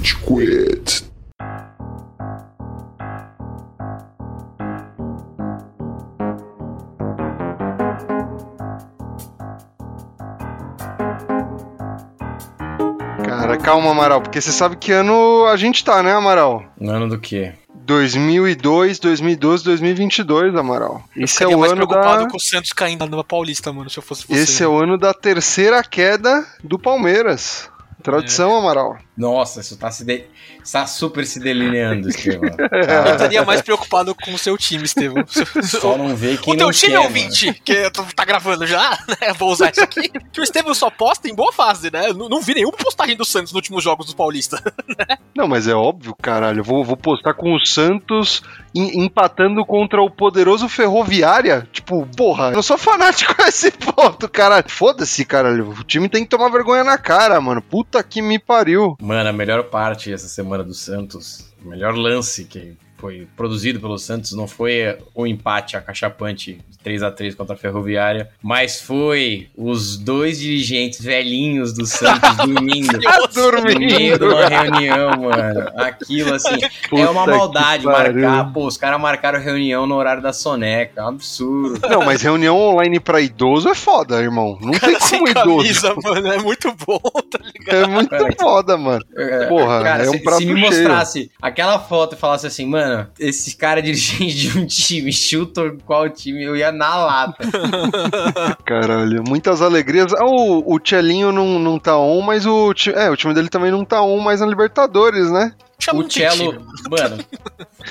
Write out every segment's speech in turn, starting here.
Rage Quit. Cara, calma, Amaral, porque você sabe que ano a gente tá, né, Amaral? No ano do quê? 2002, 2012, 2022, Amaral. Esse é o mais ano preocupado da com o Santos caindo na Paulista, mano, se eu fosse você. Esse é o ano da terceira queda do Palmeiras. Tradição, Amaral. Nossa, isso tá, se de... está super se delineando, Estevão. Eu estaria mais preocupado com o seu time, Estevão. Só não vê quem o teu não time quer, é ouvinte, que tu tá gravando já, né? Vou usar isso aqui. Que o Estevão só posta em boa fase, né? Não, não vi nenhuma postagem do Santos nos últimos jogos do Paulista. Não, mas é óbvio, caralho. Eu vou, vou postar com o Santos em- empatando contra o poderoso Ferroviária. Tipo, porra, eu sou fanático a esse ponto, caralho. Foda-se, caralho. O time tem que tomar vergonha na cara, mano. Puta que me pariu. Mano, a melhor parte essa semana do Santos, o melhor lance que foi produzido pelo Santos não foi o empate acachapante de 3 a 3 contra a Ferroviária, mas foi os dois dirigentes velhinhos do Santos dormindo. No meio de uma reunião, mano. Aquilo assim. é uma Puta maldade marcar. Pô, os caras marcaram reunião no horário da soneca. É um absurdo. Não, mas reunião online pra idoso é foda, irmão. Não tem Cara, sem como idoso. camisa, mano, é muito bom, tá ligado? É muito Cara, foda, mano. Porra, cara, é um se, prato se me cheio. mostrasse aquela foto e falasse assim, mano, esse cara é dirigente de um time, chuta qual time, eu ia na lata. Caralho, muitas alegrias. Ah, o, o Tchelinho não, não tá on, mas o, é, o time dele também não tá on mais na Libertadores, né? Chama O Cello, mano,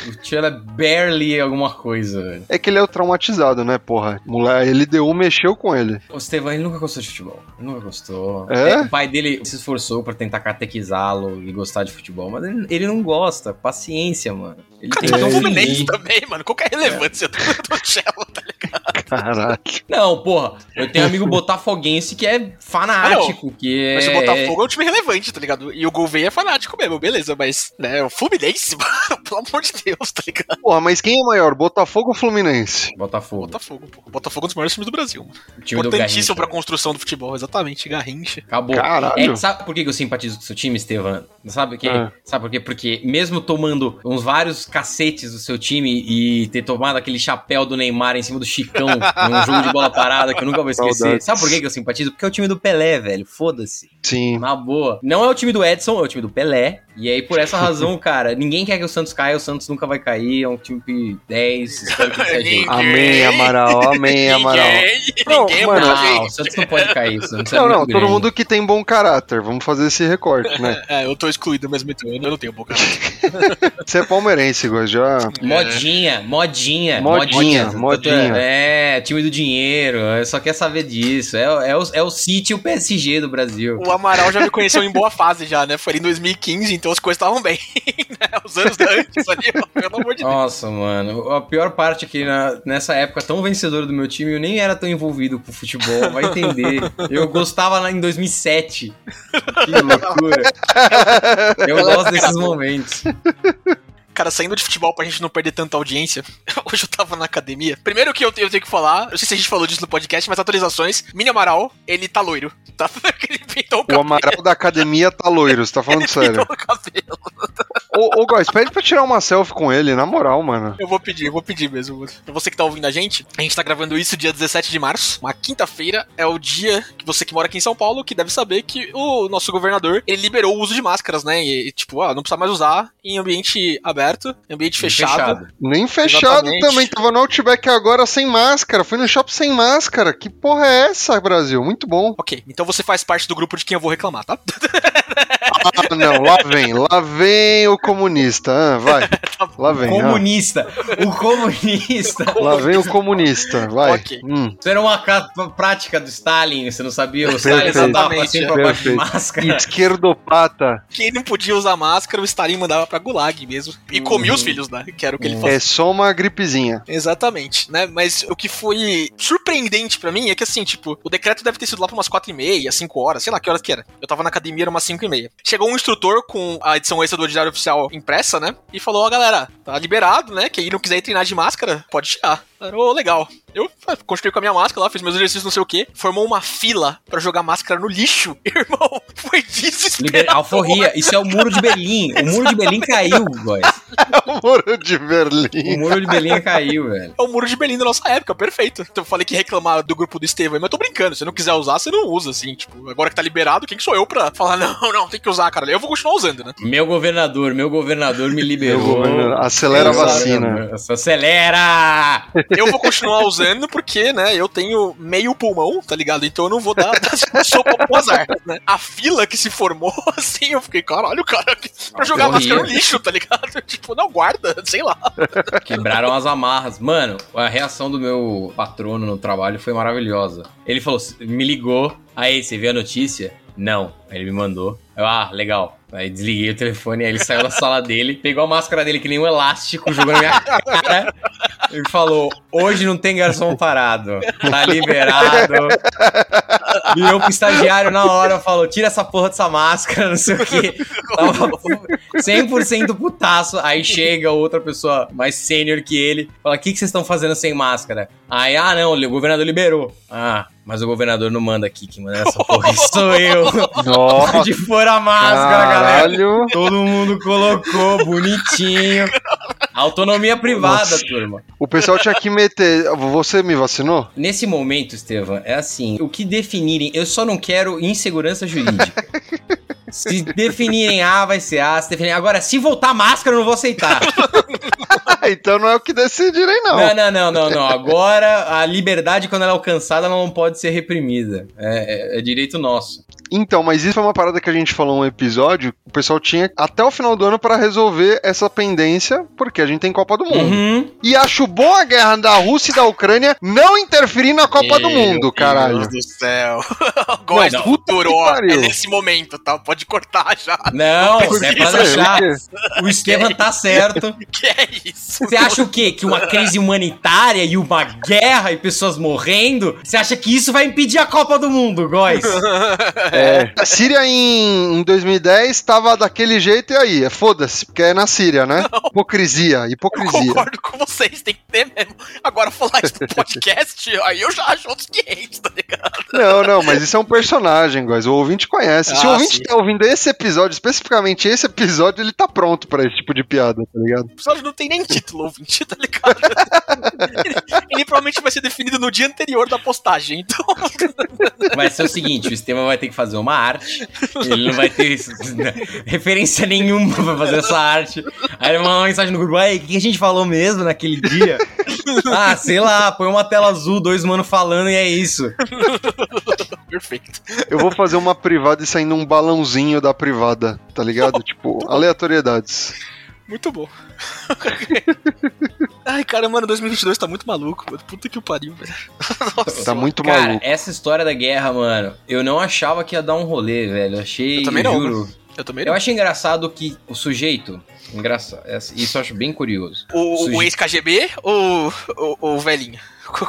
o Cello é barely alguma coisa, velho. É que ele é o traumatizado, né, porra? Mulher, ele deu mexeu com ele. O Estevão, ele nunca gostou de futebol. Ele nunca gostou. É? O pai dele se esforçou pra tentar catequizá-lo e gostar de futebol, mas ele, ele não gosta. Paciência, mano. Ele Cara, tem tem que o Fluminense também, mano. Qual que é a relevância do, do Cello, tá ligado? Caralho. Não, porra, eu tenho um amigo botafoguense que é fanático, que é... Mas o Botafogo é um time relevante, tá ligado? E o Gouveia é fanático mesmo, beleza. Mas, né, o Fluminense, mano, pelo amor de Deus, tá ligado? Porra, mas quem é maior, Botafogo ou Fluminense? Botafogo. Botafogo, pô. O Botafogo é um dos maiores times do Brasil, mano. O time Importantíssimo pra construção do futebol, exatamente. Garrincha. Acabou. Caralho. É, sabe por que que eu simpatizo com o seu time, Estevam? Sabe por quê? Ah. Sabe por quê? Porque mesmo tomando uns vários cacetes do seu time e ter tomado aquele chapéu do Neymar em cima do Chicão num jogo de bola parada que eu nunca vou esquecer. Saudades. Sabe por que que eu simpatizo? Porque é o time do Pelé, velho. Foda-se. Sim. Na boa. Não é o time do Edson, é o time do Pelé. E aí, por essa razão, cara, ninguém quer que o Santos caia, o Santos nunca vai cair. É um time 10, espero que seja gente. Amém, Amaral, amém, Amaral. Ninguém, Não, ninguém é mano, pra Não, o. Santos não pode cair. O Santos é Não, muito não, todo grande. mundo que tem bom caráter. Vamos fazer esse recorte, né? É, eu tô excluído mesmo, então eu não tenho boca. Você é palmeirense, já. Modinha, modinha, Modinha, modinha. É, time do dinheiro, é, só quer saber disso. É, é, o, é o City e o PSG do Brasil. O Amaral já me conheceu em boa fase já, né? Foi em 2015, então as coisas estavam bem. né? Os anos antes ali, pelo amor de Deus. Nossa, mano. A pior parte é que na- nessa época tão vencedora do meu time, eu nem era tão envolvido com futebol, vai entender. Eu gostava lá em 2007. Que loucura. Eu gosto desses momentos. Cara, saindo de futebol pra gente não perder tanta audiência, hoje eu tava na academia. Primeiro que eu tenho, eu tenho que falar, eu sei se a gente falou disso no podcast, mas atualizações, Mini Amaral, ele tá loiro, tá? ele pintou o O cabelo. Amaral da academia tá loiro, você tá falando sério. Pintou o cabelo. Ô, ô Góis, pede pra tirar uma selfie com ele, na moral, mano. Eu vou pedir, eu vou pedir mesmo. Pra você que tá ouvindo a gente, a gente tá gravando isso dia 17 de março, uma quinta-feira, é o dia que você que mora aqui em São Paulo, que deve saber que o nosso governador, ele liberou o uso de máscaras, né? E, tipo, ah, não precisa mais usar em ambiente aberto, em ambiente fechado. Nem fechado Exatamente. também, tava no Outback agora sem máscara. Fui no shopping sem máscara. Que porra é essa, Brasil? Muito bom. Ok, então você faz parte do grupo de quem eu vou reclamar, tá? Ah, não, lá vem, lá vem o comunista. Ah, vai, lá vem. ah. Comunista. O comunista. Lá vem o comunista, vai. Ok. Hum. Isso era uma ca- prática do Stalin, você não sabia? O Stalin andava assim pra baixo de máscara. Esquerdopata. Quem não podia usar máscara, o Stalin mandava pra Gulag mesmo. E comia os filhos, né? Que era o que ele fazia. É só uma gripezinha. Exatamente, né? Mas o que foi surpreendente pra mim é que, assim, tipo, o decreto deve ter sido lá pra umas 4 e meia, 5 horas, sei lá que horas que era. Eu tava na academia, era umas 5 e meia. Chegou um instrutor com a edição extra do Diário Oficial impressa, né? E falou, ó, galera, tá liberado, né? Quem não quiser treinar de máscara, pode tirar. Ô, legal. Eu construí com a minha máscara lá, fiz meus exercícios, não sei o quê. Formou uma fila pra jogar máscara no lixo. Irmão, foi desesperador. Alforria, isso é o muro de Berlim. O muro de Berlim caiu, boys. É o muro de Berlim. O muro de Berlim caiu, velho. É o muro de Berlim da nossa época, perfeito. Então eu falei que reclamar do grupo do Estevam, mas eu tô brincando. Se não quiser usar, você não usa, assim. Tipo, agora que tá liberado, quem que sou eu pra falar, não, não, tem que usar, cara? Eu vou continuar usando, né? Meu governador, meu governador me liberou. Governador, acelera a vacina. Acelera! Eu vou continuar usando porque, né, eu tenho meio pulmão, tá ligado? Então eu não vou dar, dar sopa pro azar, né? A fila que se formou, assim, eu fiquei, caralho, cara, pra jogar a máscara no lixo, tá ligado? Tipo, não, guarda, sei lá. Quebraram as amarras. Mano, a reação do meu patrono no trabalho foi maravilhosa. Ele falou, me ligou, aí, você viu a notícia? Não. Aí ele me mandou. Eu, ah, legal. Aí desliguei o telefone, aí ele saiu da sala dele, pegou a máscara dele que nem um elástico, jogou na minha cara e falou: Hoje não tem garçom parado, tá liberado. Virou pro estagiário na hora, falou: Tira essa porra dessa máscara, não sei o quê. Tava 100% putaço. Aí chega outra pessoa mais sênior que ele, fala: O que, que vocês estão fazendo sem máscara? Aí, ah, não, o governador liberou. Ah, mas o governador não manda aqui, que manda essa porra. Sou eu. Nossa. De fora a máscara, Caralho. galera. Todo mundo colocou, bonitinho. Autonomia privada, Nossa. turma. O pessoal tinha que meter. Você me vacinou? Nesse momento, Estevam, é assim: o que definirem, eu só não quero insegurança jurídica. Se definirem A, vai ser A. Se definirem... Agora, se voltar máscara, eu não vou aceitar. então não é o que decidirem, não. Não, não, não, não, não. Agora, a liberdade, quando ela é alcançada, ela não pode ser reprimida. É, é, é direito nosso. Então, mas isso foi uma parada que a gente falou um episódio. O pessoal tinha até o final do ano para resolver essa pendência, porque a gente tem Copa do Mundo. Uhum. E acho boa a guerra da Rússia e da Ucrânia não interferir na Copa Meu do Mundo, caralho. Meu Deus do céu. Do futuro. É nesse momento, tá? Pode cortar já. Não, é pra deixar. O Estevam tá certo. Que é isso? Você acha o quê? Que uma crise humanitária e uma guerra e pessoas morrendo? Você acha que isso vai impedir a Copa do Mundo, Góis? É. A Síria em, em 2010 estava daquele jeito e aí, é foda-se, porque é na Síria, né? Não. Hipocrisia, hipocrisia. Eu concordo com vocês, tem que ter mesmo. Agora, falar isso no podcast, aí eu já acho outros 500, tá ligado? Não, não, mas isso é um personagem, guys. O ouvinte conhece. Ah, Se o ouvinte sim. tá ouvindo esse episódio, especificamente esse episódio, ele tá pronto pra esse tipo de piada, tá ligado? O episódio não tem nem título, ouvinte, tá ligado? ele, ele, provavelmente vai ser definido no dia anterior da postagem, então. Vai ser o seguinte: o sistema vai ter que fazer uma arte, ele não vai ter né, referência nenhuma pra fazer essa arte. Aí ele manda uma mensagem no grupo: aí, o que a gente falou mesmo naquele dia? Ah, sei lá, põe uma tela azul, dois mano falando e é isso. Perfeito. Eu vou fazer uma privada e saindo um balãozinho da privada, tá ligado? tipo, aleatoriedades. Muito bom. Ai, cara, mano, 2022 tá muito maluco, mano. Puta que o pariu, velho. Nossa. Tá muito cara, maluco. essa história da guerra, mano, eu não achava que ia dar um rolê, velho. Eu achei. Eu também eu não. Juro, eu também não. Eu achei engraçado que o sujeito. Engraçado. Isso eu acho bem curioso. O, o, o ex-KGB ou o, o velhinho?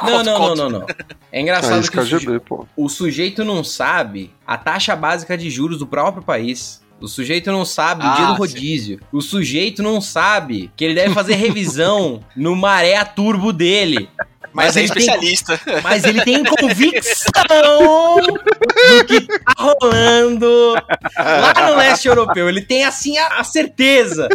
Não, não, não, não, não. É engraçado que o, suje... o sujeito não sabe a taxa básica de juros do próprio país. O sujeito não sabe ah, o dia do rodízio. Sim. O sujeito não sabe que ele deve fazer revisão no maré turbo dele. Mas, mas é especialista. Tem, mas ele tem convicção do que tá rolando lá no leste europeu. Ele tem, assim, a, a certeza.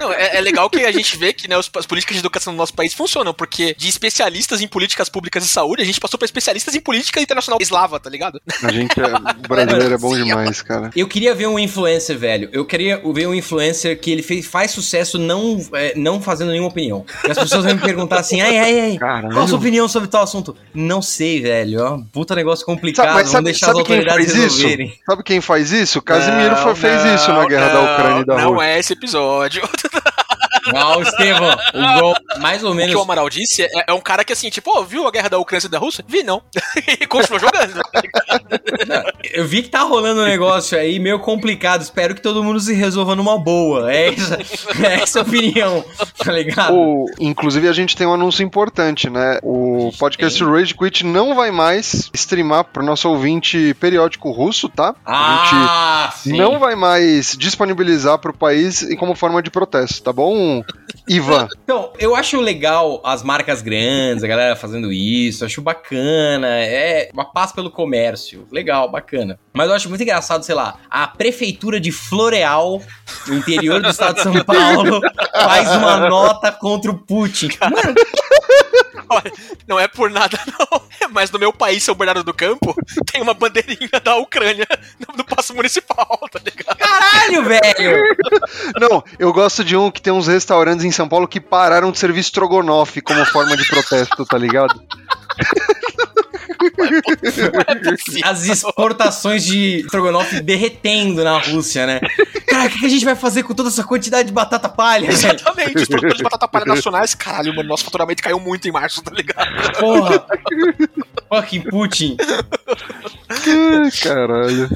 Não, é, é, legal que a gente vê que né, os, as políticas de educação do nosso país funcionam, porque de especialistas em políticas públicas de saúde, a gente passou para especialistas em política internacional eslava, tá ligado? A gente é, o brasileiro é bom demais, cara. Eu queria ver um influencer, velho. Eu queria ver um influencer que ele fez, faz sucesso não, é, não fazendo nenhuma opinião. E as pessoas vão me perguntar assim, ai, ai, ai, Caralho. Qual a sua opinião sobre tal assunto? Não sei, velho. É um puta negócio complicado. Sabe, mas sabe, deixar sabe as autoridades quem faz resolverem. Isso? Sabe quem faz isso? Casimiro não, fez não, isso na guerra não, da Ucrânia e da Não Rússia. é esse episódio. Não, Estevão, o gol, mais ou O que menos. o Amaral disse é, é um cara que assim, tipo, ó, viu a guerra da Ucrânia e da Rússia? Vi, não. e continuou jogando. Eu vi que tá rolando um negócio aí meio complicado. Espero que todo mundo se resolva numa boa. É essa, é essa a opinião, tá ligado? O, inclusive, a gente tem um anúncio importante, né? O podcast Rage Quit não vai mais streamar pro nosso ouvinte periódico russo, tá? Ah, a sim. gente não vai mais disponibilizar pro país e como forma de protesto, tá bom, Ivan? Então, eu acho legal as marcas grandes, a galera fazendo isso, acho bacana, é uma paz pelo comércio, legal, bacana. Mas eu acho muito engraçado, sei lá, a prefeitura de Floreal, no interior do estado de São Paulo, faz uma nota contra o Putin. Mano, Olha, não é por nada, não. Mas no meu país, São Bernardo do Campo, tem uma bandeirinha da Ucrânia no, no passo municipal, tá ligado? caralho, velho! Não, eu gosto de um que tem uns restaurantes em São Paulo que pararam de servir estrogonofe como forma de protesto, tá ligado? As exportações de estrogonofe derretendo na Rússia, né? Cara, o que que a gente vai fazer com toda essa quantidade de batata palha? Exatamente, os produtores de batata palha nacionais, caralho, mano, nosso faturamento caiu muito em março, tá ligado? Porra! Fucking Putin. Caralho.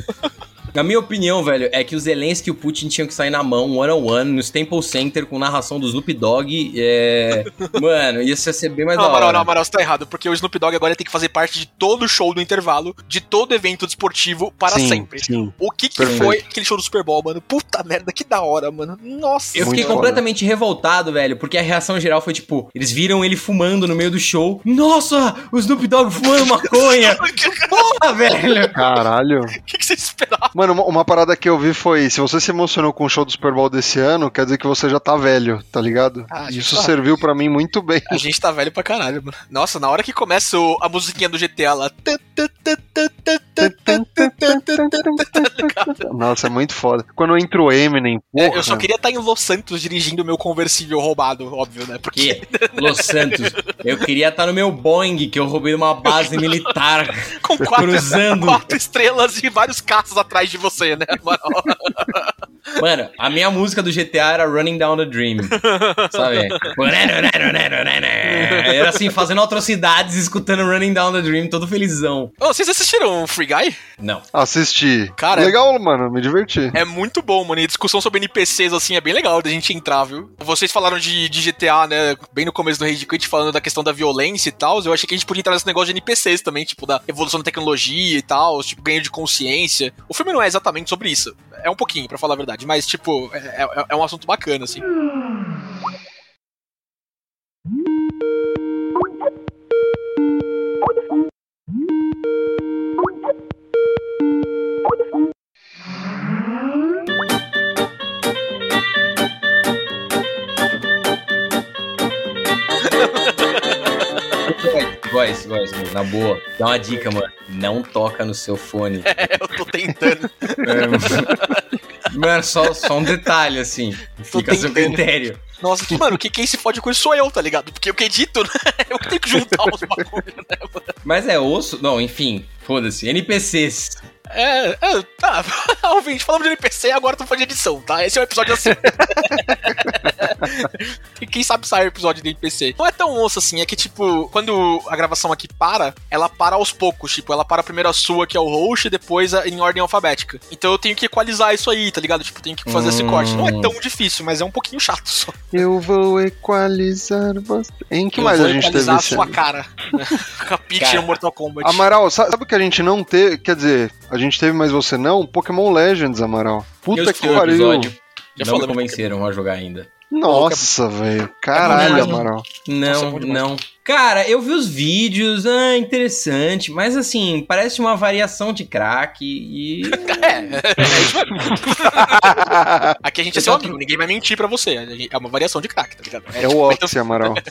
Na minha opinião, velho, é que os Zelensky e o Putin tinham que sair na mão, one on one, no Staples Center, com narração do Snoop Dogg. É... Mano, ia ser bem mais Não, da Amaral, hora. não, Amaral, você tá errado, porque o Snoop Dogg agora tem que fazer parte de todo show do intervalo, de todo evento desportivo para sim, sempre. Sim. O que que Perfeito. foi aquele show do Super Bowl, mano? Puta merda, que da hora, mano. Nossa. Eu Muito fiquei foda. completamente revoltado, velho, porque a reação geral foi tipo: eles viram ele fumando no meio do show. Nossa, o Snoop Dogg fumando maconha! Porra, velho! Caralho. O que, que você esperava? Mano, uma, uma parada que eu vi foi: se você se emocionou com o show do Super Bowl desse ano, quer dizer que você já tá velho, tá ligado? Ah, Isso tá. serviu pra mim muito bem. A gente tá velho pra caralho, mano. Nossa, na hora que começa a musiquinha do GTA lá. Nossa, é muito foda. Quando entra o Eminem, porra. É, eu só queria estar em Los Santos dirigindo o meu conversível roubado, óbvio, né? Porque Que? Los Santos. Eu queria estar no meu Boeing, que eu roubei numa base militar. com quatro, Cruzando. quatro estrelas e vários caças atrás de você, né? Mano, Mano, a minha música do GTA era Running Down the Dream. Sabe? Era assim, fazendo atrocidades, escutando Running Down the Dream, todo felizão. Ô, vocês assistiram Free Guy? Não. Assisti. Cara, Legal, mano, me diverti. É muito bom, mano. E a discussão sobre NPCs, assim, é bem legal da gente entrar, viu? Vocês falaram de, de GTA, né? Bem no começo do Rage Quit, falando da questão da violência e tal. Eu achei que a gente podia entrar nesse negócio de NPCs também, tipo, da evolução da tecnologia e tal, tipo, ganho de consciência. O filme não é exatamente sobre isso. É um pouquinho, pra falar a verdade. Mas, tipo, é, é- é um assunto bacana, assim. Voz, voz, na boa. Dá uma dica, mano. Não toca no seu fone. É, eu tô tentando. É, mano, só, só um detalhe, assim. Fica a seu critério. Nossa, que, mano, que quem se fode com isso sou eu, tá ligado? Porque eu que edito, né? Eu que tenho que juntar os bagulhos, né? mano? Mas é osso. Não, enfim, foda-se. NPCs. É, é, tá. Ouvinte, falamos de NPC, agora tô falando de edição, tá? Esse é o episódio assim. e quem sabe sai o episódio de NPC. Não é tão osso assim, é que, tipo, quando a gravação aqui para, ela para aos poucos. Tipo, ela para primeiro a sua, que é o host, e depois a- em ordem alfabética. Então eu tenho que equalizar isso aí, tá ligado? Tipo, tenho que fazer esse Hum. corte. Não é tão difícil, mas é um pouquinho chato só. Eu vou equalizar você. Em que eu mais vou a gente teve equalizar a esse sua cara. Né? Com a Peach Cara. no Mortal Kombat. Amaral, sa- sabe o que a gente não teve? Quer dizer, a gente teve, mas você não? Pokémon Legends, Amaral. Puta Eu que pariu. Já não me convenceram a jogar ainda. Nossa, velho. Caralho, Não, mas- Amaral. Não, Nossa, é não. Cara, eu vi os vídeos, ah, interessante, mas assim, parece uma variação de crack e. É, é isso mesmo. Aqui a gente é seu amigo, ninguém vai mentir pra você. É uma variação de crack, tá ligado? É o tipo, Oxy, Amaral.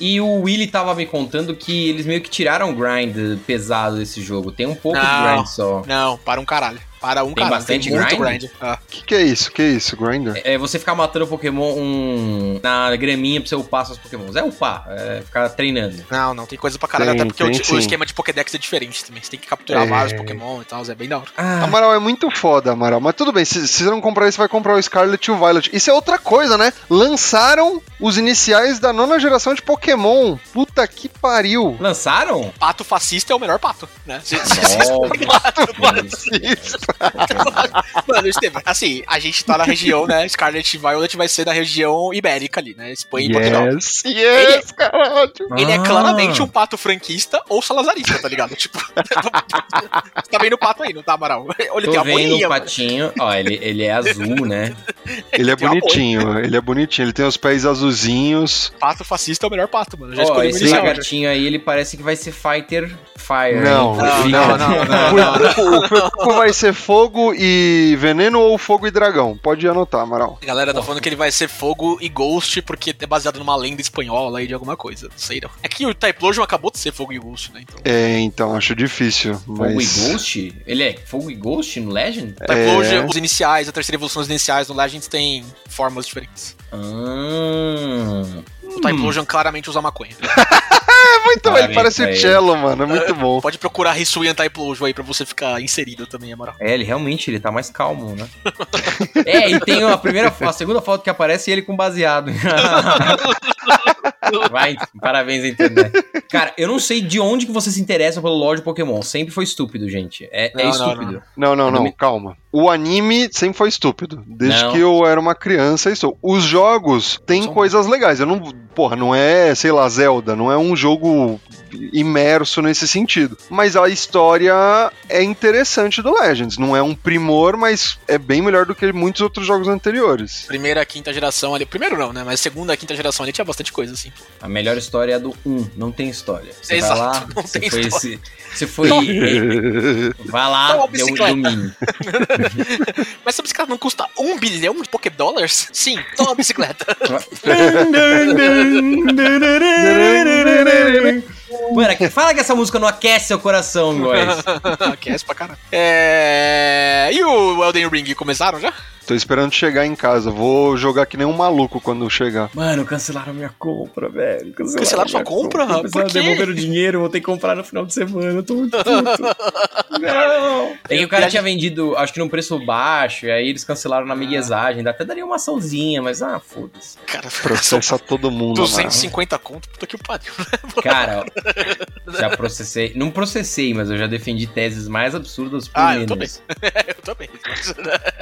E o Willy tava me contando que eles meio que tiraram o grind pesado desse jogo. Tem um pouco de Não. grind só. Não, para um caralho. Para um Tem cara, bastante tem muito grind? grind. Ah. O que, que é isso? que é isso, Grinder? É você ficar matando Pokémon um, na graminha pra você upar seus Pokémons. É upar, é ficar treinando. Não, não, tem coisa pra caralho, Tem, até porque o, tem sim. o esquema de Pokédex é diferente também. Você tem que capturar É. vários Pokémon e tal, é bem da hora. Ah, Amaral é muito foda, Amaral. Mas tudo bem, se, se você não comprar isso, vai comprar o Scarlet e o Violet. Isso é outra coisa, né? Lançaram os iniciais da nona geração de Pokémon. Puta que pariu. lançaram? Pato fascista é o melhor pato, né? Se- se- Nossa, Mano, Estevam, assim, a gente tá na região, né? Scarlet Violet vai ser na região ibérica ali, né? Espanha e Portugal. Yes, yes, caralho. Ele é Ah. claramente um pato franquista ou salazarista, tá ligado? Tipo, você tá vendo o pato aí, não tá, Amaral? Olha, tem Tô a vendo bolinha. o patinho. Ó, ele, ele é azul, né? Ele é Tem bonitinho, ele é bonitinho. Ele tem os pés azulzinhos. Pato fascista é o melhor pato, mano. Eu Já Ó, escolhi o esse lagartinho aí, ele parece que vai ser Fighter Fire. Não? Não, não, não, não, O não, não. Fuecuco- o Fuecuco vai ser fogo e veneno ou fogo e dragão. Pode anotar, Amaral. A galera tá falando que ele vai ser fogo e ghost porque é baseado numa lenda espanhola aí de alguma coisa. Não sei não. É que o Typlosion acabou de ser fogo e ghost, né? Então. É, então, acho difícil. Fogo e. Ghost? Ele é Fogo e Ghost no Legend? Typlosion, É. os iniciais, a terceira evolução dos iniciais no Legends tem formas diferentes. Ah. O Typlosion claramente usa maconha. Muito, ele parece o ele. Cello, mano. É muito bom. Pode procurar Hisuian Typlosion aí pra você ficar inserido também, é moral. É, ele realmente ele tá mais calmo, né? é, e tem a primeira, a segunda foto que aparece ele com baseado. Vai, parabéns à internet. Cara, eu não sei de onde que você se interessa pelo lore de Pokémon. Sempre foi estúpido, gente. É, é Não, não, estúpido. Não, não, Eu não, me- calma. O anime sempre foi estúpido. Desde Não. que eu era uma criança, isso. Os jogos têm São- coisas legais. Eu não. Porra, não é, sei lá, Zelda. Não é um jogo imerso nesse sentido. Mas a história é interessante do Legends. Não é um primor, mas é bem melhor do que muitos outros jogos anteriores. Primeira, quinta geração ali. Primeiro não, né? Mas segunda, quinta geração ali tinha bastante coisa, assim. A melhor história é a do 1, não tem história. Você Exato, vai lá, não você tem foi história. esse. Você foi. vai lá, Toma a deu, mim. Mas essa bicicleta não custa um bilhão de Pokédollars? Sim, toma a bicicleta. Mano, que- fala que essa música não aquece seu coração, guys. Aquece pra caralho. É... E o Elden Ring, começaram já? Tô esperando chegar em casa. Vou jogar que nem um maluco quando chegar. Mano, cancelaram minha compra, velho. Cancelaram, Cancelaram sua compra? Precisaram Por quê? devolver o dinheiro, vou ter que comprar no final de semana. Eu tô muito puto. não. É que o cara tinha vendido, acho que num preço baixo, e aí eles cancelaram na miguezagem. Até daria uma açãozinha, mas ah, foda-se. Cara, Processa todo mundo. mano. 250 conto, puta que pariu. Cara, ó, já processei. Não processei, mas eu já defendi teses mais absurdas por Ah, eu tô menos. Eu também. Mas,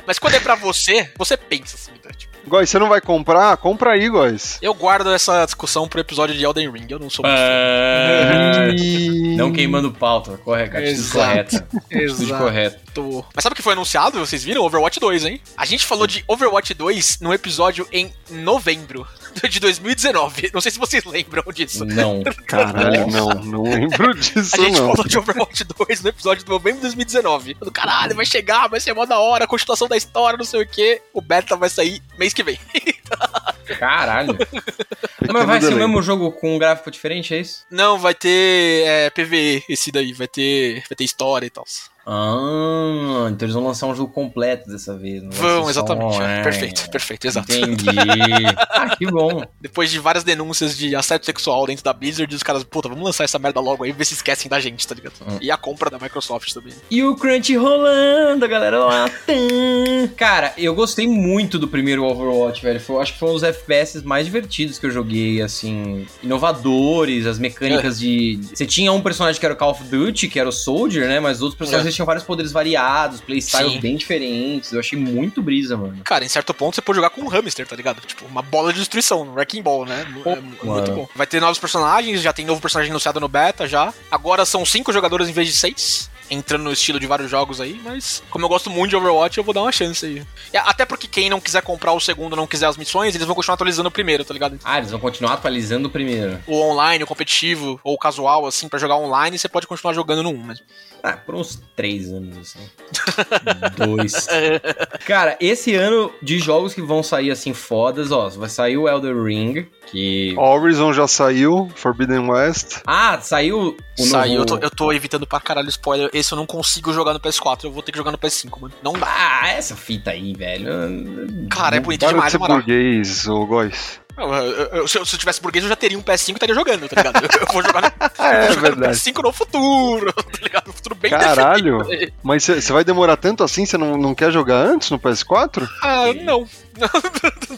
mas quando é pra você, você pensa assim, né? Tipo, Góis, você não vai comprar? Compra aí, Góis. eu guardo essa discussão pro episódio de Elden Ring, eu não sou muito fã. E- não queimando pauta, correto, atitude Exato. correta. Atitude correta. Mas sabe o que foi anunciado? Vocês viram? Overwatch 2, hein? A gente falou de Overwatch 2 num episódio em novembro de 2019. Não sei se vocês lembram disso. Não. Caralho, não, não lembro disso, A gente não. falou de Overwatch 2 no episódio de novembro de 2019. Falando, caralho, vai chegar, vai ser mó da hora, continuação da história, não sei o que. O beta vai sair mês que vem. Caralho. Mas vai ser o mesmo jogo com um gráfico diferente, é isso? Não, vai ter é, PVE esse daí, vai ter, vai ter história e tal. Ah, então eles vão lançar um jogo completo dessa vez. Vão, exatamente. um- é, é. Perfeito, perfeito, exato. Entendi. ah, que bom. Depois de várias denúncias de assédio sexual dentro da Blizzard, os caras, puta, vamos lançar essa merda logo aí, ver se esquecem da gente, tá ligado? Hum. E a compra da Microsoft também. E o Crunch rolando, galera lá. Cara, eu gostei muito do primeiro Overwatch, velho. Foi, acho que foi um dos FPS mais divertidos que eu joguei, assim. Inovadores, as mecânicas de. Você tinha um personagem que era o Call of Duty, que era o Soldier, né? Mas os outros personagens É. eles tinham vários poderes variados, playstyles bem diferentes. Eu achei muito brisa, mano. Cara, em certo ponto você pode jogar com um hamster, tá ligado? Tipo, uma bola de destruição, um Wrecking Ball, né? É Pô, muito mano. bom. Vai ter novos personagens, já tem novo personagem anunciado no beta já. Agora são cinco jogadores em vez de seis. Entrando no estilo de vários jogos aí, mas como eu gosto muito de Overwatch, eu vou dar uma chance aí. E Até porque quem não quiser comprar o segundo, não quiser as missões, eles vão continuar atualizando o primeiro, tá ligado? Ah, eles vão continuar atualizando o primeiro. O online, o competitivo, ou o casual, assim, pra jogar online, você pode continuar jogando no 1 mesmo. Ah, por uns três anos, assim. Dois. Cara, esse ano de jogos que vão sair assim fodas, ó, vai sair o Elder Ring, que. Horizon já saiu, Forbidden West. Ah, saiu o Saiu, eu novo... tô, eu tô evitando pra caralho spoiler. Começo, eu não consigo jogar no PS4. Eu vou ter que jogar no PS5, mano. Não dá. Ah, essa fita aí, velho. Cara, é bonito Para de demais, ser moral. burguês, ô Góis. Eu- eu- eu- se, eu, se eu tivesse burguês, eu já teria um PS5 e estaria jogando, tá ligado? Eu, vou jogar, no, é vou jogar no verdade. PS5 no futuro, tá ligado? No futuro bem Caralho. Mas você vai demorar tanto assim? Você não, não quer jogar antes no PS4? Ah, não.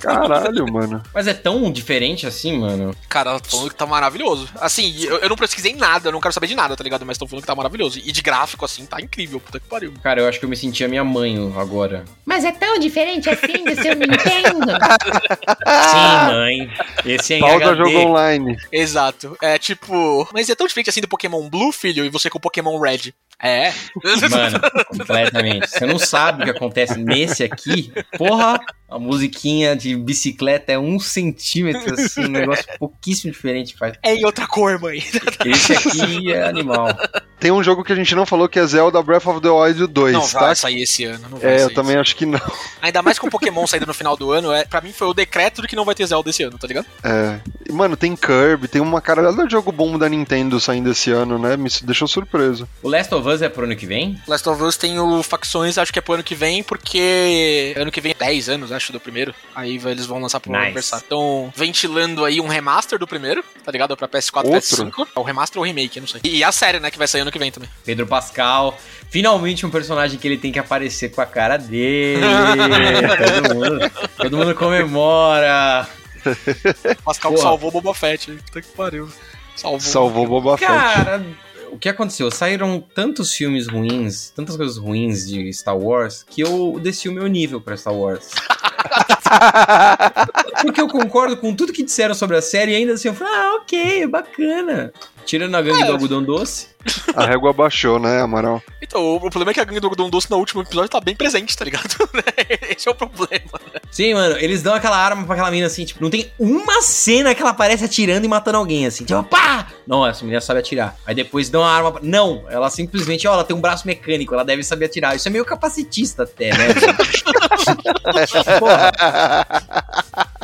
Caralho, mano. Mas é tão diferente assim, mano. Cara, tô falando que tá maravilhoso. Assim, eu, eu não pesquisei nada, eu não quero saber de nada, tá ligado? Mas tô falando que tá maravilhoso. E de gráfico, assim, tá incrível. Puta que pariu. Cara, eu acho que eu me senti a minha mãe agora. Mas é tão diferente assim do seu Nintendo? Sim, mãe. Esse é em Pausa HD. jogo online. Exato. É tipo. Mas é tão diferente assim do Pokémon Blue, filho, e você com o Pokémon Red. É. Mano, completamente. Você não sabe o que acontece nesse aqui. Porra, a musiquinha de bicicleta é um centímetro, assim, um negócio pouquíssimo diferente. Faz. É em outra cor, mãe. Esse aqui é animal. Tem um jogo que a gente não falou que é Zelda Breath of the Wild 2, Não tá? vai sair esse ano. Não vai É, sair eu também esse acho que não. Ainda mais com o Pokémon saindo no final do ano, é, pra mim foi o decreto de que não vai ter Zelda esse ano, tá ligado? É. E, Mano, tem Kirby, tem uma caralhada de jogo bom da Nintendo saindo esse ano, né? Me deixou surpreso. O Last of Us é pro ano que vem? Last of Us tem o facções, acho que é pro ano que vem, porque ano que vem é 10 anos, acho, do primeiro. Aí vai- eles vão lançar pro Nice. aniversário. Então, ventilando aí um remaster do primeiro, tá ligado? Pra PS4 Outro? PS5. É o remaster ou o remake, não sei. E, a série, né, que vai sair ano que vem também. Pedro Pascal. Finalmente um personagem que ele tem que aparecer com a cara dele. todo, mundo, todo mundo comemora. Pascal que Porra. salvou o Boba Fett. Puta que pariu. Salvou. Salvou Boba Fett. Cara, o que aconteceu? Saíram tantos filmes ruins, tantas coisas ruins de Star Wars, que eu desci o meu nível pra Star Wars. Porque eu concordo com tudo que disseram sobre a série e ainda assim eu falei, ah, ok, bacana. Tirando a gangue É. do algodão doce. A régua baixou, né, Amaral? Então, o, o problema é que a gangue do Algodão Doce no último episódio tá bem presente, tá ligado? Esse é o problema. Sim, mano, eles dão aquela arma pra aquela mina assim, tipo, não tem uma cena que ela aparece atirando e matando alguém, assim, tipo, pá! Não, essa menina sabe atirar. Aí depois dão a arma pra... Não, ela simplesmente, ó, ela tem um braço mecânico, ela deve saber atirar. Isso é meio capacitista até, né? Porra,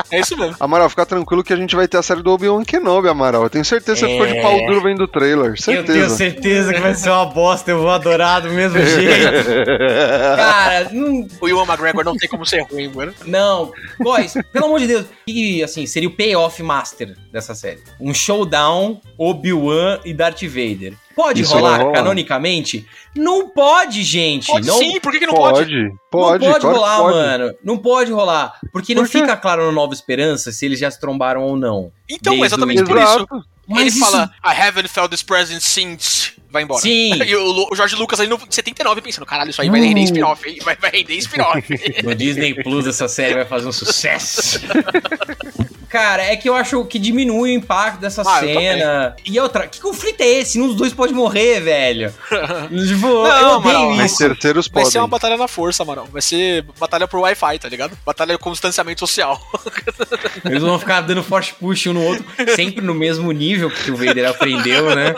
É isso mesmo. Amaral, fica tranquilo que a gente vai ter a série do Obi-Wan Kenobi, Amaral. Eu tenho certeza que você ficou de É. pau duro vendo o trailer. eu tenho Certeza. certeza que vai ser uma bosta, eu vou adorar do mesmo jeito. Cara, não, O Ewan McGregor não tem como ser ruim, mano. Não, boys, pelo amor de Deus, que assim, seria o payoff master dessa série. Um showdown Obi-Wan e Darth Vader. Pode Isso rolar rolar. canonicamente? Não pode, gente. Pode não sim, por que, que não pode? Pode, pode, não pode claro rolar, pode. mano. Não pode rolar. Porque não Por quê? fica claro no Nova Esperança se eles já se trombaram ou não. Então, exatamente o- por isso. Mas ele isso- fala, I haven't felt this presence since. Vai embora. Sim. E o, o Jorge Lucas ali no 79 pensando, caralho, isso aí vai render spin-off, hein? Vai, vai render spin-off. No Disney Plus essa série vai fazer um sucesso. Cara, é que eu acho que diminui o impacto dessa Ah, cena. E outra, que conflito é esse? Um dos dois pode morrer, velho. tipo, eu Não, odeio Amaral, Mas isso. terceiros Vai podem. ser uma batalha na força, Amaral. Vai ser batalha por Wi-Fi, tá ligado? Batalha com distanciamento social. Eles vão ficar dando force push um no outro, sempre no mesmo nível que o Vader aprendeu, né?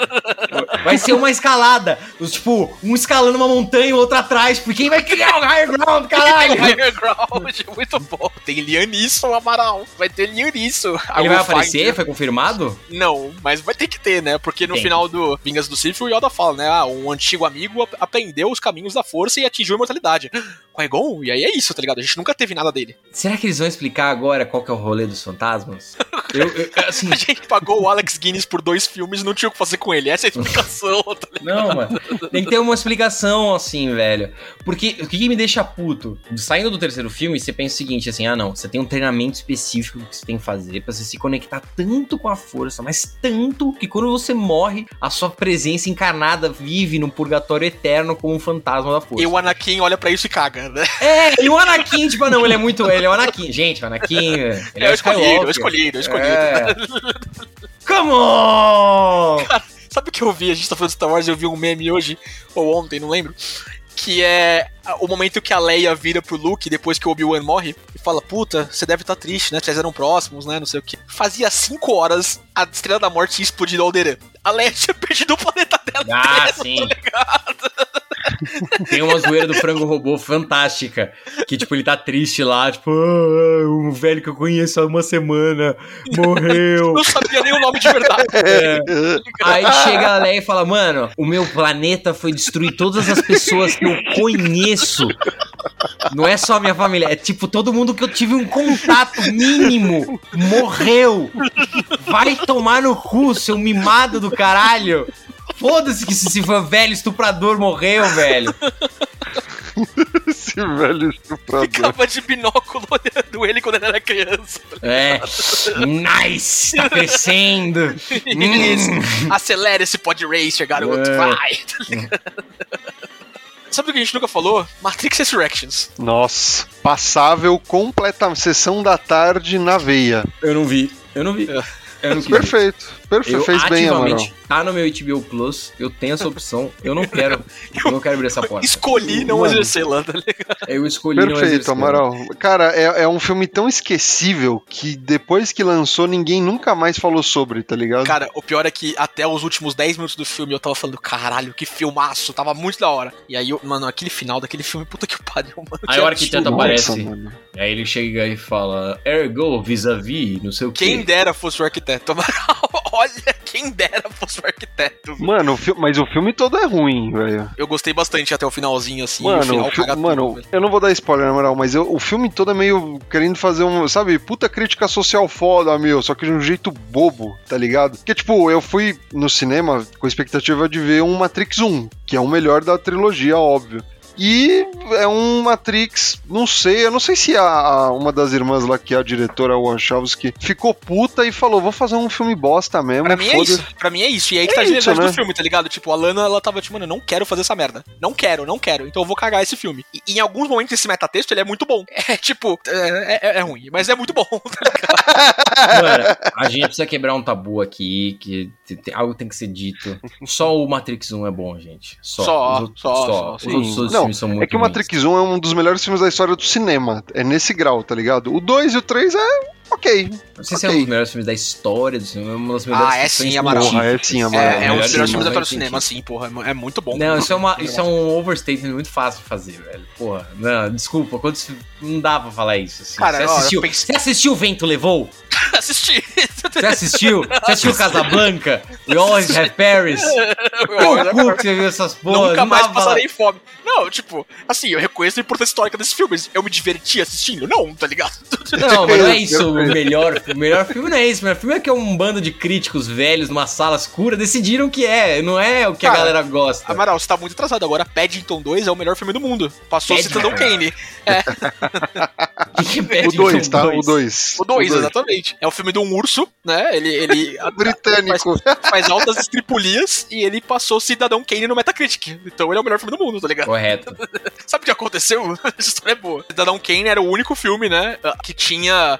Vai ser uma escalada. Os, Tipo, um escalando uma montanha e o outro atrás. Porque quem vai criar o higher ground, caralho? Higher ground, muito bom. Tem Lianisso, Amaral. Vai ter Lianisso. Ele vai aparecer? Foi confirmado? Não, mas vai ter que ter, né? Porque no Tem. final do Vingas do Sith, o Yoda fala, né? Ah, um antigo amigo ap- aprendeu os caminhos da força e atingiu a imortalidade. Qui-Gon? E aí é isso, tá ligado? A gente nunca teve nada dele. Será que eles vão explicar agora qual que é o rolê dos fantasmas? Eu, eu- assim, A gente pagou o Alex Guinness por dois filmes e não tinha o que fazer com ele. Essa é a explicação, tá ligado? Não, mano. Tem que ter uma explicação, assim, velho. Porque o que, me deixa puto? Saindo do terceiro filme, você pensa o seguinte, assim, ah, não, você tem um treinamento específico que você tem que fazer pra você se conectar tanto com a força, mas tanto que quando você morre, a sua presença encarnada vive no purgatório eterno como um fantasma da força. E o Anakin olha pra isso e caga, É, e o Anakin, tipo, não, ele é muito. Ele é o Anakin. Gente, o Anakin. Ele é, É o o escolhido, Skywalker. o escolhido, o escolhido. É. Come on! Sabe o que eu vi? A gente tá falando de Star Wars eu vi um meme hoje, ou ontem, não lembro. Que é o momento que a Leia vira pro Luke depois que o Obi-Wan morre e fala: Puta, você deve estar triste, né? Vocês eram próximos, né? Não sei o que. Fazia cinco horas a Estrela da Morte tinha explodido Alderan. A Leia tinha perdido o planeta dela. Ah, inteiro, sim. tá ligado? Tem uma zoeira do frango robô fantástica. Que, tipo, ele tá triste lá, tipo, ah, um velho que eu conheço há uma semana morreu. Não sabia nem o nome de verdade. É. Aí chega a Leia e fala, mano, o meu planeta foi destruir todas as pessoas que eu conheço. Não é só minha família, é tipo todo mundo que eu tive um contato mínimo morreu. Vai tomar no cu, seu mimado do caralho. Foda-se que esse velho estuprador morreu, velho. Esse velho estuprador. Ficava de binóculo olhando ele quando ele era criança. É. Nice! Tá crescendo! Hum. Acelera esse pod racer, garoto. É. Vai. Tá ligado? Sabe o que a gente nunca falou? Matrix Resurrections. Nossa, passável completa sessão da tarde na veia. Eu não vi. Eu não vi. É. Eu não. Perfeito, perfeito, Eu fez bem, Amaral. ativamente tá no meu HBO Plus, eu tenho essa opção, eu não quero, eu não quero abrir essa porta. Escolhi não Mano. exercê-la, tá ligado? Eu escolhi não Perfeito, exercer. Amaral. Cara, é, é um filme tão esquecível que depois que lançou, ninguém nunca mais falou sobre, tá ligado? Cara, o pior é que até os últimos 10 minutos do filme eu tava falando, caralho, que filmaço, tava muito da hora. E aí, eu- mano, aquele final daquele filme, puta que pariu, mano. Aí a hora que tenta Nossa, aparece, mano. aí ele chega e fala, ergo, vis-a-vis, não sei o quê. Quem dera fosse o arquiteto. Amaral, Olha, quem dera fosse o arquiteto. Mano, o mas o filme todo é ruim, velho. Eu gostei bastante até o finalzinho, assim. Mano, final o fi- caga tudo, mano, velho. eu não vou dar spoiler, na moral, mas eu- o filme todo é meio querendo fazer um, sabe, puta crítica social foda, meu, só que de um jeito bobo, tá ligado? Porque, tipo, eu fui no cinema com a expectativa de ver um Matrix 1, que é o melhor da trilogia, óbvio. E é um Matrix, não sei, eu não sei se a, a- uma das irmãs lá, que é a diretora Wachowski, ficou puta e falou: vou fazer um filme bosta mesmo. Pra mim é foda-se." isso. Pra mim é isso. E aí que É tá a genialidade né? do filme, tá ligado? Tipo, a Lana, ela tava tipo, mano, eu não quero fazer essa merda. Não quero, não quero. Então eu vou cagar esse filme. E em alguns momentos esse metatexto, ele é muito bom. É tipo, é, é- é ruim, mas é muito bom, tá ligado? Mano, a gente precisa quebrar um tabu aqui, que te- te- algo tem que ser dito. Só o Matrix 1 é bom, gente. Só. Só, outros- só, só, Os sim. outros dois Não, muito É que o. Matrix 1 é um dos melhores filmes da história do cinema. É nesse grau, tá ligado? O 2 e o 3 é ok. Não sei se é um dos melhores filmes da história do cinema, é uma das melhores Ah, é sim, Amaral. Porra, é sim, Amaral. É, é um dos melhores filmes da história do cinema, assim, porra. é- É muito bom. Não, isso é, uma, isso é um overstatement muito fácil de fazer, velho. Porra, não, desculpa, quando se- não dá pra falar isso. Assim. Cara, você, ó, eu assistiu, pensei- você assistiu O Vento Levou? Assisti. Você assistiu? Você assistiu Casablanca? We Always Have Paris? Cu que você viu essas porra? Nunca mais passarei fome. Não, tipo, assim, eu reconheço a importância histórica desses filmes. Eu me diverti assistindo? Não, tá ligado? Não, mas não é isso. O melhor, o melhor filme não é isso. O melhor filme é que é um bando de críticos velhos numa sala escura decidiram que é. Não é o que a Cara, galera gosta. Amaral, você tá muito atrasado. Agora, Paddington 2 é o melhor filme do mundo. Passou Paddington. Cidadão Kane. Que que é O Paddington 2, tá? O 2? 2. O 2, exatamente. É o filme de um urso, né? Ele, ele Britânico. faz altas estripulias e ele passou Cidadão Kane no Metacritic. Então ele é o melhor filme do mundo, tá ligado? Correto. Sabe o que aconteceu? Essa história é boa. Cidadão Kane era o único filme, né, que tinha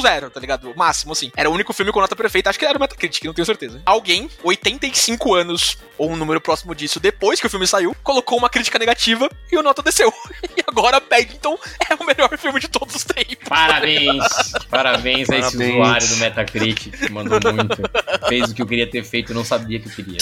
10.0, tá ligado? O máximo, assim. Era o único filme com nota perfeita. Acho que era o Metacritic, não tenho certeza. Alguém, 85 anos, ou um número próximo disso, depois que o filme saiu, colocou uma crítica negativa e o nota desceu. E agora Paddington é o melhor filme de todos os tempos. Parabéns! Parabéns a esse Parabéns. usuário do Metacritic que mandou muito. Fez o que eu queria ter feito e não sabia que eu queria.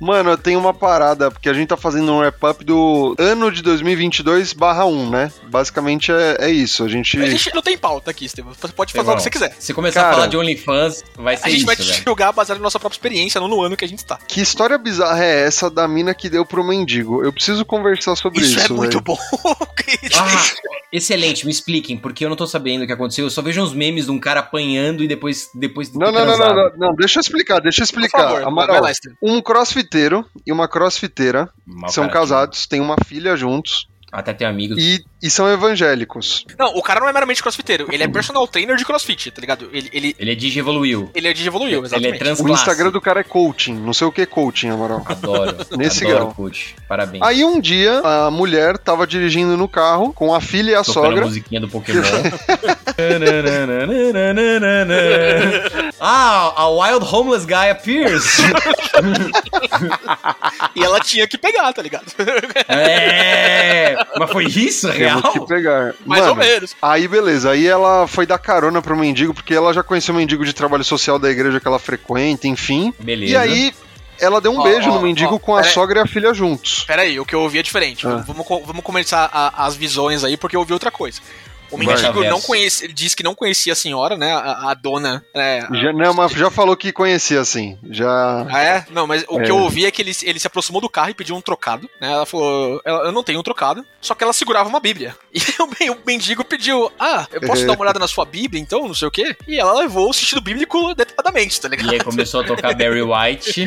Mano, eu tenho uma parada, porque a gente tá fazendo um wrap-up do ano de 2022 barra 1, né? Basicamente é, é isso. A gente. A gente não tem pauta aqui, Estevam. Você pode fazer o que você quiser. Se começar Cara. a falar de OnlyFans, vai ser A gente isso, vai te velho. julgar baseado na nossa própria experiência, não no ano que a gente tá. Que história bizarra é essa da mina que deu pro mendigo? Eu preciso conversar sobre Isso, isso. é muito bom. Ah, excelente, me expliquem, porque eu não tô sabendo o que aconteceu. Eu só vejo uns memes de um cara apanhando e depois. depois de Não, não, não, não, não, não, deixa eu explicar, deixa eu Por explicar. favor, Amaral, vai lá, um crossfiteiro e uma crossfiteira são cara casados, têm uma filha juntos Até tem amigos. e, e são evangélicos. Não, o cara não é meramente crossfiteiro, ele é personal trainer de crossfit, tá ligado? Ele, ele, Ele é digievoluiu. ele é de evoluiu, Ele é exatamente. transclasse. O Instagram do cara é coaching, não sei o que é coaching, Amaral. Adoro. Nesse Adoro, grau. coach. Parabéns. Aí um dia a mulher tava dirigindo no carro com a filha e a Tocando sogra. a musiquinha do Pokémon. ah, a Wild Homeless Guy appears. E ela tinha que pegar, tá ligado? é, mas foi isso, real? Temos que pegar. Mais Mano, ou menos. Aí beleza, aí ela foi dar carona pro mendigo, porque ela já conheceu o mendigo de trabalho social da igreja que ela frequenta, enfim. Beleza. E aí ela deu um Ó, beijo ó, no mendigo ó, com a sogra e a filha juntos. Pera aí, o que eu ouvi é diferente. Ah. Vamos, vamos começar a- as visões aí, porque eu ouvi outra coisa. O mendigo não conhece, ele disse que não conhecia a senhora, né? A, a dona. É, Já, não, mas já falou que conhecia, assim. Já. Ah, é? Não, mas o É. que eu ouvi é que ele, ele se aproximou do carro e pediu um trocado. Né? Ela falou: "Ela- Eu não tenho um trocado, só que ela segurava uma Bíblia. E o, men- o mendigo pediu: Ah, eu posso dar uma olhada na sua Bíblia então? Não sei o quê. E ela levou o sentido bíblico detalhadamente, tá ligado? E aí começou a tocar Barry White.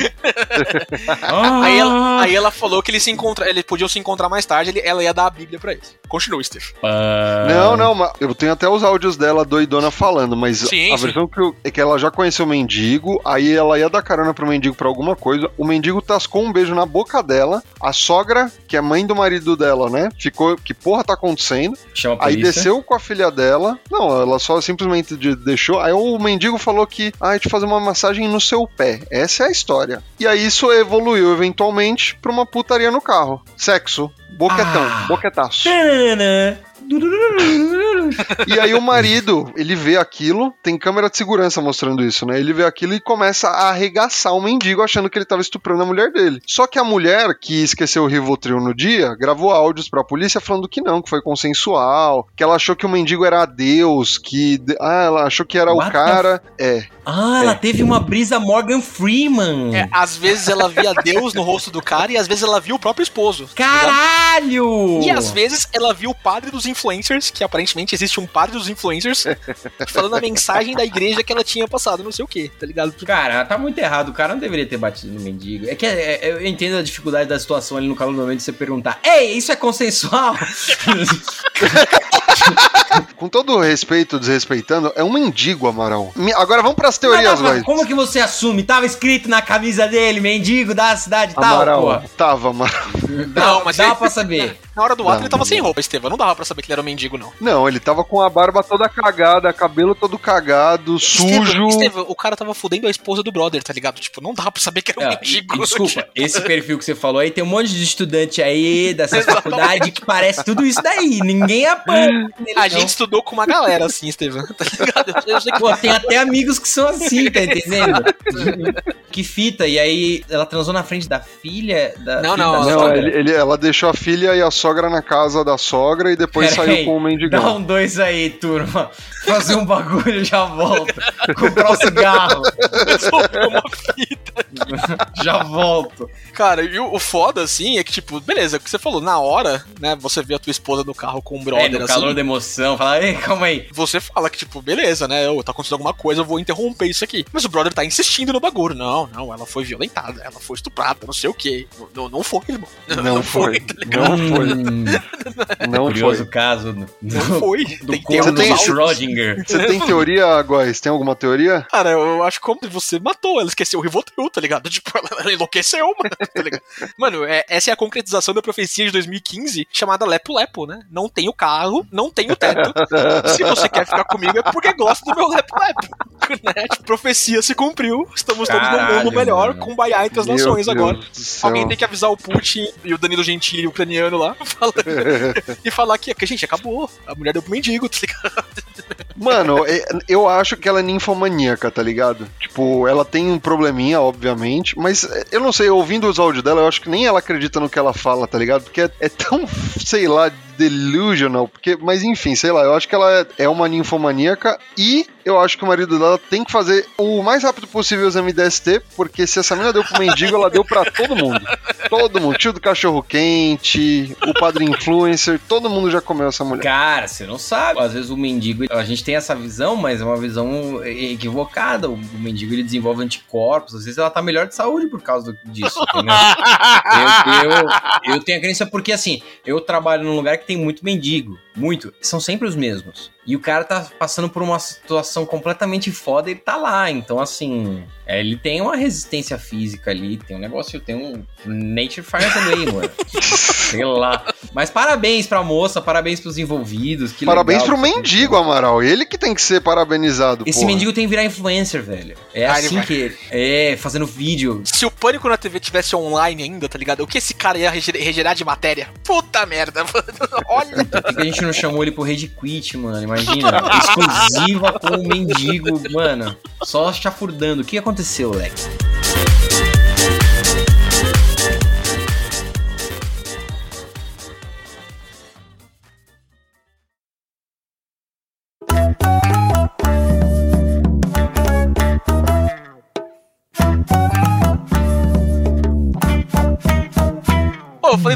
Ah, Aí ela, aí ela falou que eles se encontra, eles podiam se encontrar mais tarde, ele- ela ia dar a Bíblia pra eles. Continua, Steve. Ah, Não, não, mas eu tenho até os áudios dela doidona falando, mas Sim, a sim. versão que eu, é que ela já conheceu o mendigo, aí ela ia dar carona pro mendigo pra alguma coisa, o mendigo tascou um beijo na boca dela, a sogra, que é mãe do marido dela, né, ficou, que porra tá acontecendo? Chama a Aí desceu com a filha dela, não, ela só simplesmente de- deixou, aí o mendigo falou que, ah, eu fazer uma massagem no seu pé, essa é a história. E aí isso evoluiu eventualmente pra uma putaria no carro, sexo, boquetão, Ah. boquetaço. E aí o marido, ele vê aquilo, tem câmera de segurança mostrando isso, né? Ele vê aquilo e começa a arregaçar o mendigo achando que ele tava estuprando a mulher dele. Só que a mulher, que esqueceu o Rivotril no dia, gravou áudios pra polícia falando que não, que foi consensual, que ela achou que o mendigo era Deus, que... Ah, ela achou que era What o cara... É. Ah, ela teve uma brisa Morgan Freeman. É, às vezes ela via Deus no rosto do cara e às vezes ela via o próprio esposo. tá? Caralho! E às vezes ela viu o padre dos influencers, que aparentemente existe um padre dos influencers, falando a mensagem da igreja que ela tinha passado, não sei o que, tá ligado? Cara, tá muito errado. O cara não deveria ter batido no mendigo. É que é- é- eu entendo a dificuldade da situação ali no calor do momento de você perguntar: Ei, isso é consensual? Com todo o respeito, desrespeitando, é um mendigo, Amaral. Me- Agora vamos pras teorias, Mas, mas. Como que você assume? Tava escrito na camisa dele, mendigo da cidade tal, Amaral, pô. tava, Amaral. Dá, mas dá ele- pra saber. Na hora do ato Não, ele tava não, sem roupa, Estevam. Não dava pra saber que ele era um mendigo, não. Não, ele tava com a barba toda cagada, cabelo todo cagado, sujo. Estevam, o cara tava fudendo a esposa do brother, tá ligado? Tipo, não dava pra saber que era um e- mendigo. e desculpa, esse perfil que você falou aí tem um monte de estudante aí dessa faculdade que parece tudo isso daí. Ninguém apanha. A não. gente estudou com uma galera assim, Estevam, tá ligado? Eu, eu sei que Pô, tem até amigos que são assim, tá entendendo? que fita. E aí ela transou na frente da filha? Da Não, filha não, da ela Não, ele, ele- ela deixou a filha e a sogra na casa da sogra e depois Pera saiu aí, com o Dá mendigão. um dois aí, turma. Fazer um bagulho já volto. Comprar um cigarro. sobrou uma fita. Já volto. Cara, e o, o foda, assim, é que, tipo, beleza, o que você falou, na hora, né, você vê a tua esposa no carro com um É, brother, no assim, calor da emoção. Fala, ei, calma aí. você fala que, tipo, beleza, né, ô, tá acontecendo alguma coisa, eu vou interromper isso aqui. Mas o brother tá insistindo no bagulho. Não, não, ela foi violentada, ela foi estuprada, não sei o quê. Não, não, não foi, irmão. Não foi. tá ligado? Não foi. Não curioso foi. caso do, Não foi. do Tem corno um tem-. Schrödinger. Você tem teoria, Góis? Tem alguma teoria? Cara, eu acho como você matou, ela esqueceu o Rivotril, tá ligado? Tipo, ela, enlouqueceu, mano, tá ligado? Mano, é- essa é a concretização da profecia de 2015, chamada Lepo Lepo, né? Não tenho carro, não tenho teto. Se você quer ficar comigo é porque gosta do meu Lepo Lepo. Né? Tipo, profecia se cumpriu, estamos todos num mundo melhor, mano. com Baiá entre as nações agora. Alguém tem que avisar o Putin e o Danilo Gentili, ucraniano lá, falando, e falar que, que, gente, acabou. A mulher deu pro mendigo, tá ligado? Mano, é- eu acho que ela é ninfomaníaca, tá ligado? Tipo, ela tem um probleminha, obviamente, mas é, eu não sei, ouvindo os áudios dela, eu acho que nem ela acredita no que ela fala, tá ligado? Porque é, é tão, sei lá, delusional, porque, mas enfim, sei lá, eu acho que ela é, uma ninfomaníaca e eu acho que o marido dela tem que fazer o mais rápido possível o exame DST, porque se essa menina deu pro mendigo, ela deu pra todo mundo. Todo mundo, tio do cachorro quente, o padre influencer, todo mundo já comeu essa mulher. Cara, você não sabe. Às vezes o mendigo, a gente tem essa visão, mas é uma visão equivocada. O mendigo ele desenvolve anticorpos, às vezes ela tá melhor de saúde por causa do- disso, eu, eu, eu tenho a crença porque assim, eu trabalho num lugar que tem muito mendigo, muito, são sempre os mesmos. E o cara tá passando por uma situação completamente foda e ele tá lá. Então, assim, é, ele tem uma resistência física ali, tem um negócio, tem um Nature Fires Away, mano. Sei lá. Mas parabéns pra moça, parabéns pros envolvidos. que Parabéns legal pro mendigo, Amaral. Ele que tem que ser parabenizado. esse porra. mendigo tem que virar influencer, velho. É Ah, ele assim vai. que. É, fazendo vídeo. Se o Pânico na TV tivesse online ainda, tá ligado? O que esse cara ia regerar de matéria? Puta merda, mano. Olha. Por que que a gente não chamou ele pro Rede Quit, mano? Imagina. Exclusiva com o mendigo, mano. Só chafurdando. O que aconteceu, Lex?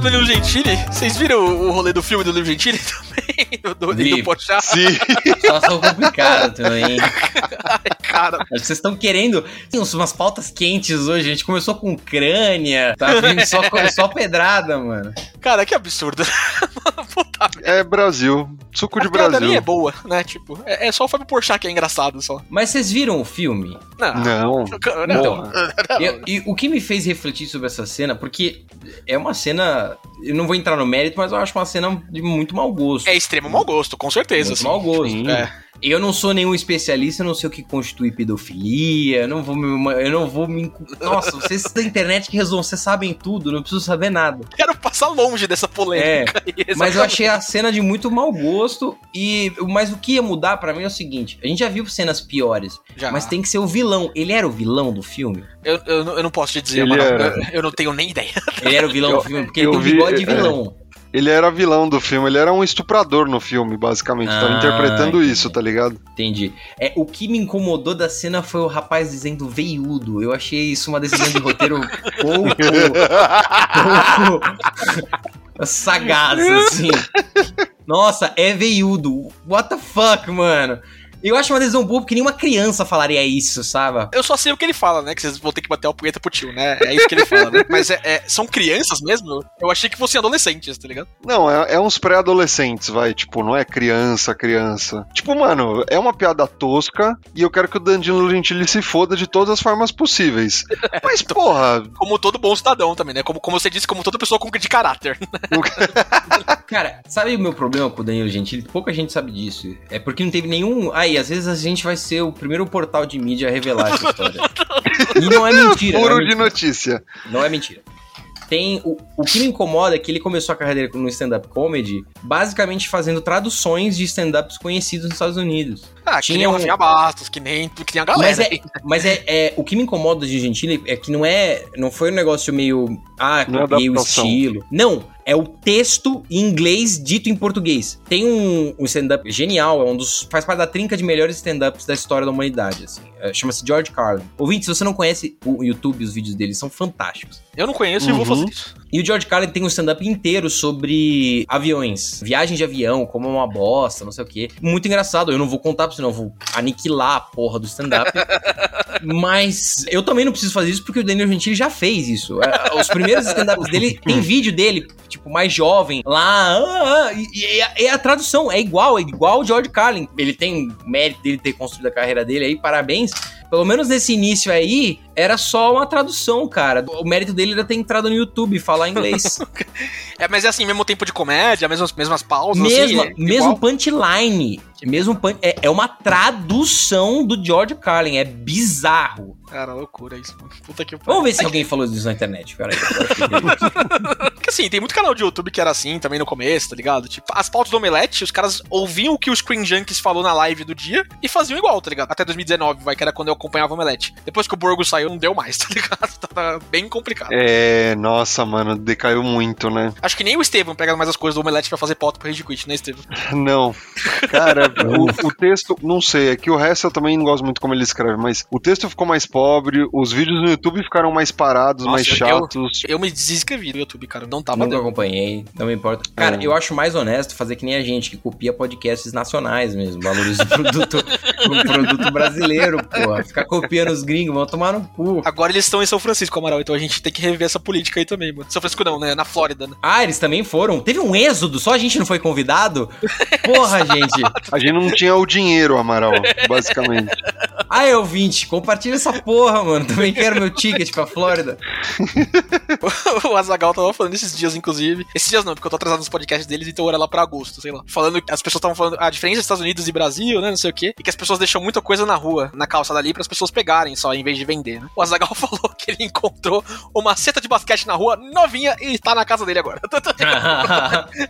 Falei do Lilo Gentili, vocês viram o rolê do filme do Lilo Gentili também? Do, do, do Pochá? Sim. Situação complicada também. Ai, cara. Acho que vocês estão querendo. Tem uns- umas pautas quentes hoje. A gente começou com crânia. Tá vindo só, só pedrada, mano. Cara, que absurdo. Puta É Brasil. Suco de A piada nem é Brasil. boa, né? Tipo, é, é só o Fábio Porchat que é engraçado só. Mas vocês viram o filme? Não. Não. Não. Eu- e o que me fez refletir sobre essa cena, porque é uma cena. Eu não vou entrar no mérito, mas eu acho uma cena de muito mau gosto. É extremo mau gosto, com certeza. muito assim. mau gosto. Sim. É. Eu não sou nenhum especialista, eu não sei o que constitui pedofilia, eu não vou me. Eu não vou me. Nossa, vocês da internet que resolvam, vocês sabem tudo, não preciso saber nada. Quero passar longe dessa polêmica. aí, Mas eu achei a cena de muito mau gosto. E mas o que ia mudar pra mim é o seguinte: a gente já viu cenas piores, Já. mas tem que ser o vilão. Ele era o vilão do filme. Eu, eu, não- eu não posso te dizer, mano. Eu, eu não tenho nem ideia. Ele era o vilão Eu- do filme porque ele tem um vi- bigode de é. Ele era vilão do filme, ele era um estuprador no filme, basicamente. Tava Ah, interpretando entendi. isso, tá ligado? Entendi. É, o que me incomodou da cena foi o rapaz dizendo veiudo. Eu achei isso uma decisão de roteiro pouco, pouco sagaz, assim. Nossa, é veiudo. What the fuck, mano? Eu acho uma decisão boa porque nenhuma criança falaria isso, sabe? Eu só sei o que ele fala, né? Que vocês vão ter que bater uma punheta pro tio, né? É isso que ele fala, né? Mas é, é- são crianças mesmo? Eu achei que fossem adolescentes, tá ligado? Não, é, é uns pré-adolescentes, vai. Tipo, não é criança, criança. Tipo, mano, é uma piada tosca e eu quero que o Danilo Gentili se foda de todas as formas possíveis. Mas, porra, Como todo bom cidadão também, né? Como, como você disse, como toda pessoa com de caráter. Cara, sabe o meu problema com o Danilo Gentili? Pouca gente sabe disso. É porque não teve nenhum. Aí, às vezes a gente vai ser o primeiro portal de mídia a revelar essa história. e não é mentira. é furo de mentira. notícia. Não é mentira. Tem o, o que me incomoda é que ele começou a carreira no stand-up comedy basicamente fazendo traduções de stand-ups conhecidos nos Estados Unidos. Ah, que Tinha nem o Rafinha Bastos, que nem, que nem a galera. Mas, é, mas é, é- o que me incomoda de Gentili é que não é não foi um negócio meio ah é copiei o estilo. Não, é o texto em inglês dito em português. Tem um, um stand-up genial, é um dos faz parte da trinca de melhores stand-ups da história da humanidade, assim. É, Chama-se George Carlin. Ouvinte, se você não conhece o YouTube, os vídeos dele são fantásticos. Eu não conheço e vou Uhum. fazer isso. E o George Carlin tem um stand-up inteiro sobre aviões, viagem de avião, como é uma bosta, não sei o quê. Muito engraçado. Eu não vou contar, porque senão eu vou aniquilar a porra do stand-up. Mas eu também não preciso fazer isso porque o Daniel Gentili já fez isso. É, Os primeiros stand-ups dele, tem vídeo dele, tipo, mais jovem, lá. ah, ah, e, e a, e a tradução é igual, é igual o George Carlin. Ele tem mérito dele ter construído a carreira dele aí, parabéns. Pelo menos nesse início aí, era só uma tradução, cara. O mérito dele era ter entrado no YouTube e falar inglês. É, mas é assim, mesmo tempo de comédia, mesmas, mesmas pausas, mesmo, assim. é mesmo igual. punchline. Mesmo é, é uma tradução do George Carlin. É bizarro. Cara, loucura isso, mano. Puta que Vamos pariu. ver se alguém falou disso na internet. Peraí. eu acho que- Porque assim, tem muito canal de YouTube que era assim também no começo, tá ligado? Tipo, as pautas do Omelete, os caras ouviam o que o Screen Junkies falou na live do dia e faziam igual, tá ligado? Até 2019, vai, que era quando eu acompanhava o Omelete. Depois que o Borgo saiu, não deu mais, tá ligado? Tava bem complicado. É, nossa, mano, decaiu muito, né? Acho que nem o Estevam pega mais as coisas do Omelete pra fazer pauta pro Rage Quit, né, Estevam? Não. Cara, o, o texto, não sei, é que o resto eu também não gosto muito como ele escreve, mas o texto ficou mais pobre, os vídeos no YouTube ficaram mais parados, Nossa, mais eu- chatos. Eu me desinscrevi no YouTube, cara. Não tava Nunca dando. acompanhei, não me importa. Cara, É. eu acho mais honesto fazer que nem a gente, que copia podcasts nacionais mesmo. Valoriza o produto, o produto brasileiro, porra. Ficar copiando os gringos, vão tomar no cu. Agora eles estão em São Francisco, Amaral, então a gente tem que rever essa política aí também, mano. São Francisco não, né? Na Flórida, né? Ah, eles também foram. Teve um êxodo, só a gente não foi convidado? Porra, gente. A gente não tinha o dinheiro, Amaral, basicamente. Ai, ouvinte, compartilha essa porra, mano. Também quero meu ticket pra Flórida. o Azagal tava falando esses dias, inclusive. Esses dias não, porque eu tô atrasado nos podcasts deles, então era lá pra agosto, sei lá. Falando que as pessoas estavam falando a diferença dos Estados Unidos e Brasil, né? Não sei o quê. E que as pessoas deixam muita coisa na rua, na calçada ali, para as pessoas pegarem só, em vez de vender, né? O Azagal falou que ele encontrou uma cesta de basquete na rua, novinha, e tá na casa dele agora.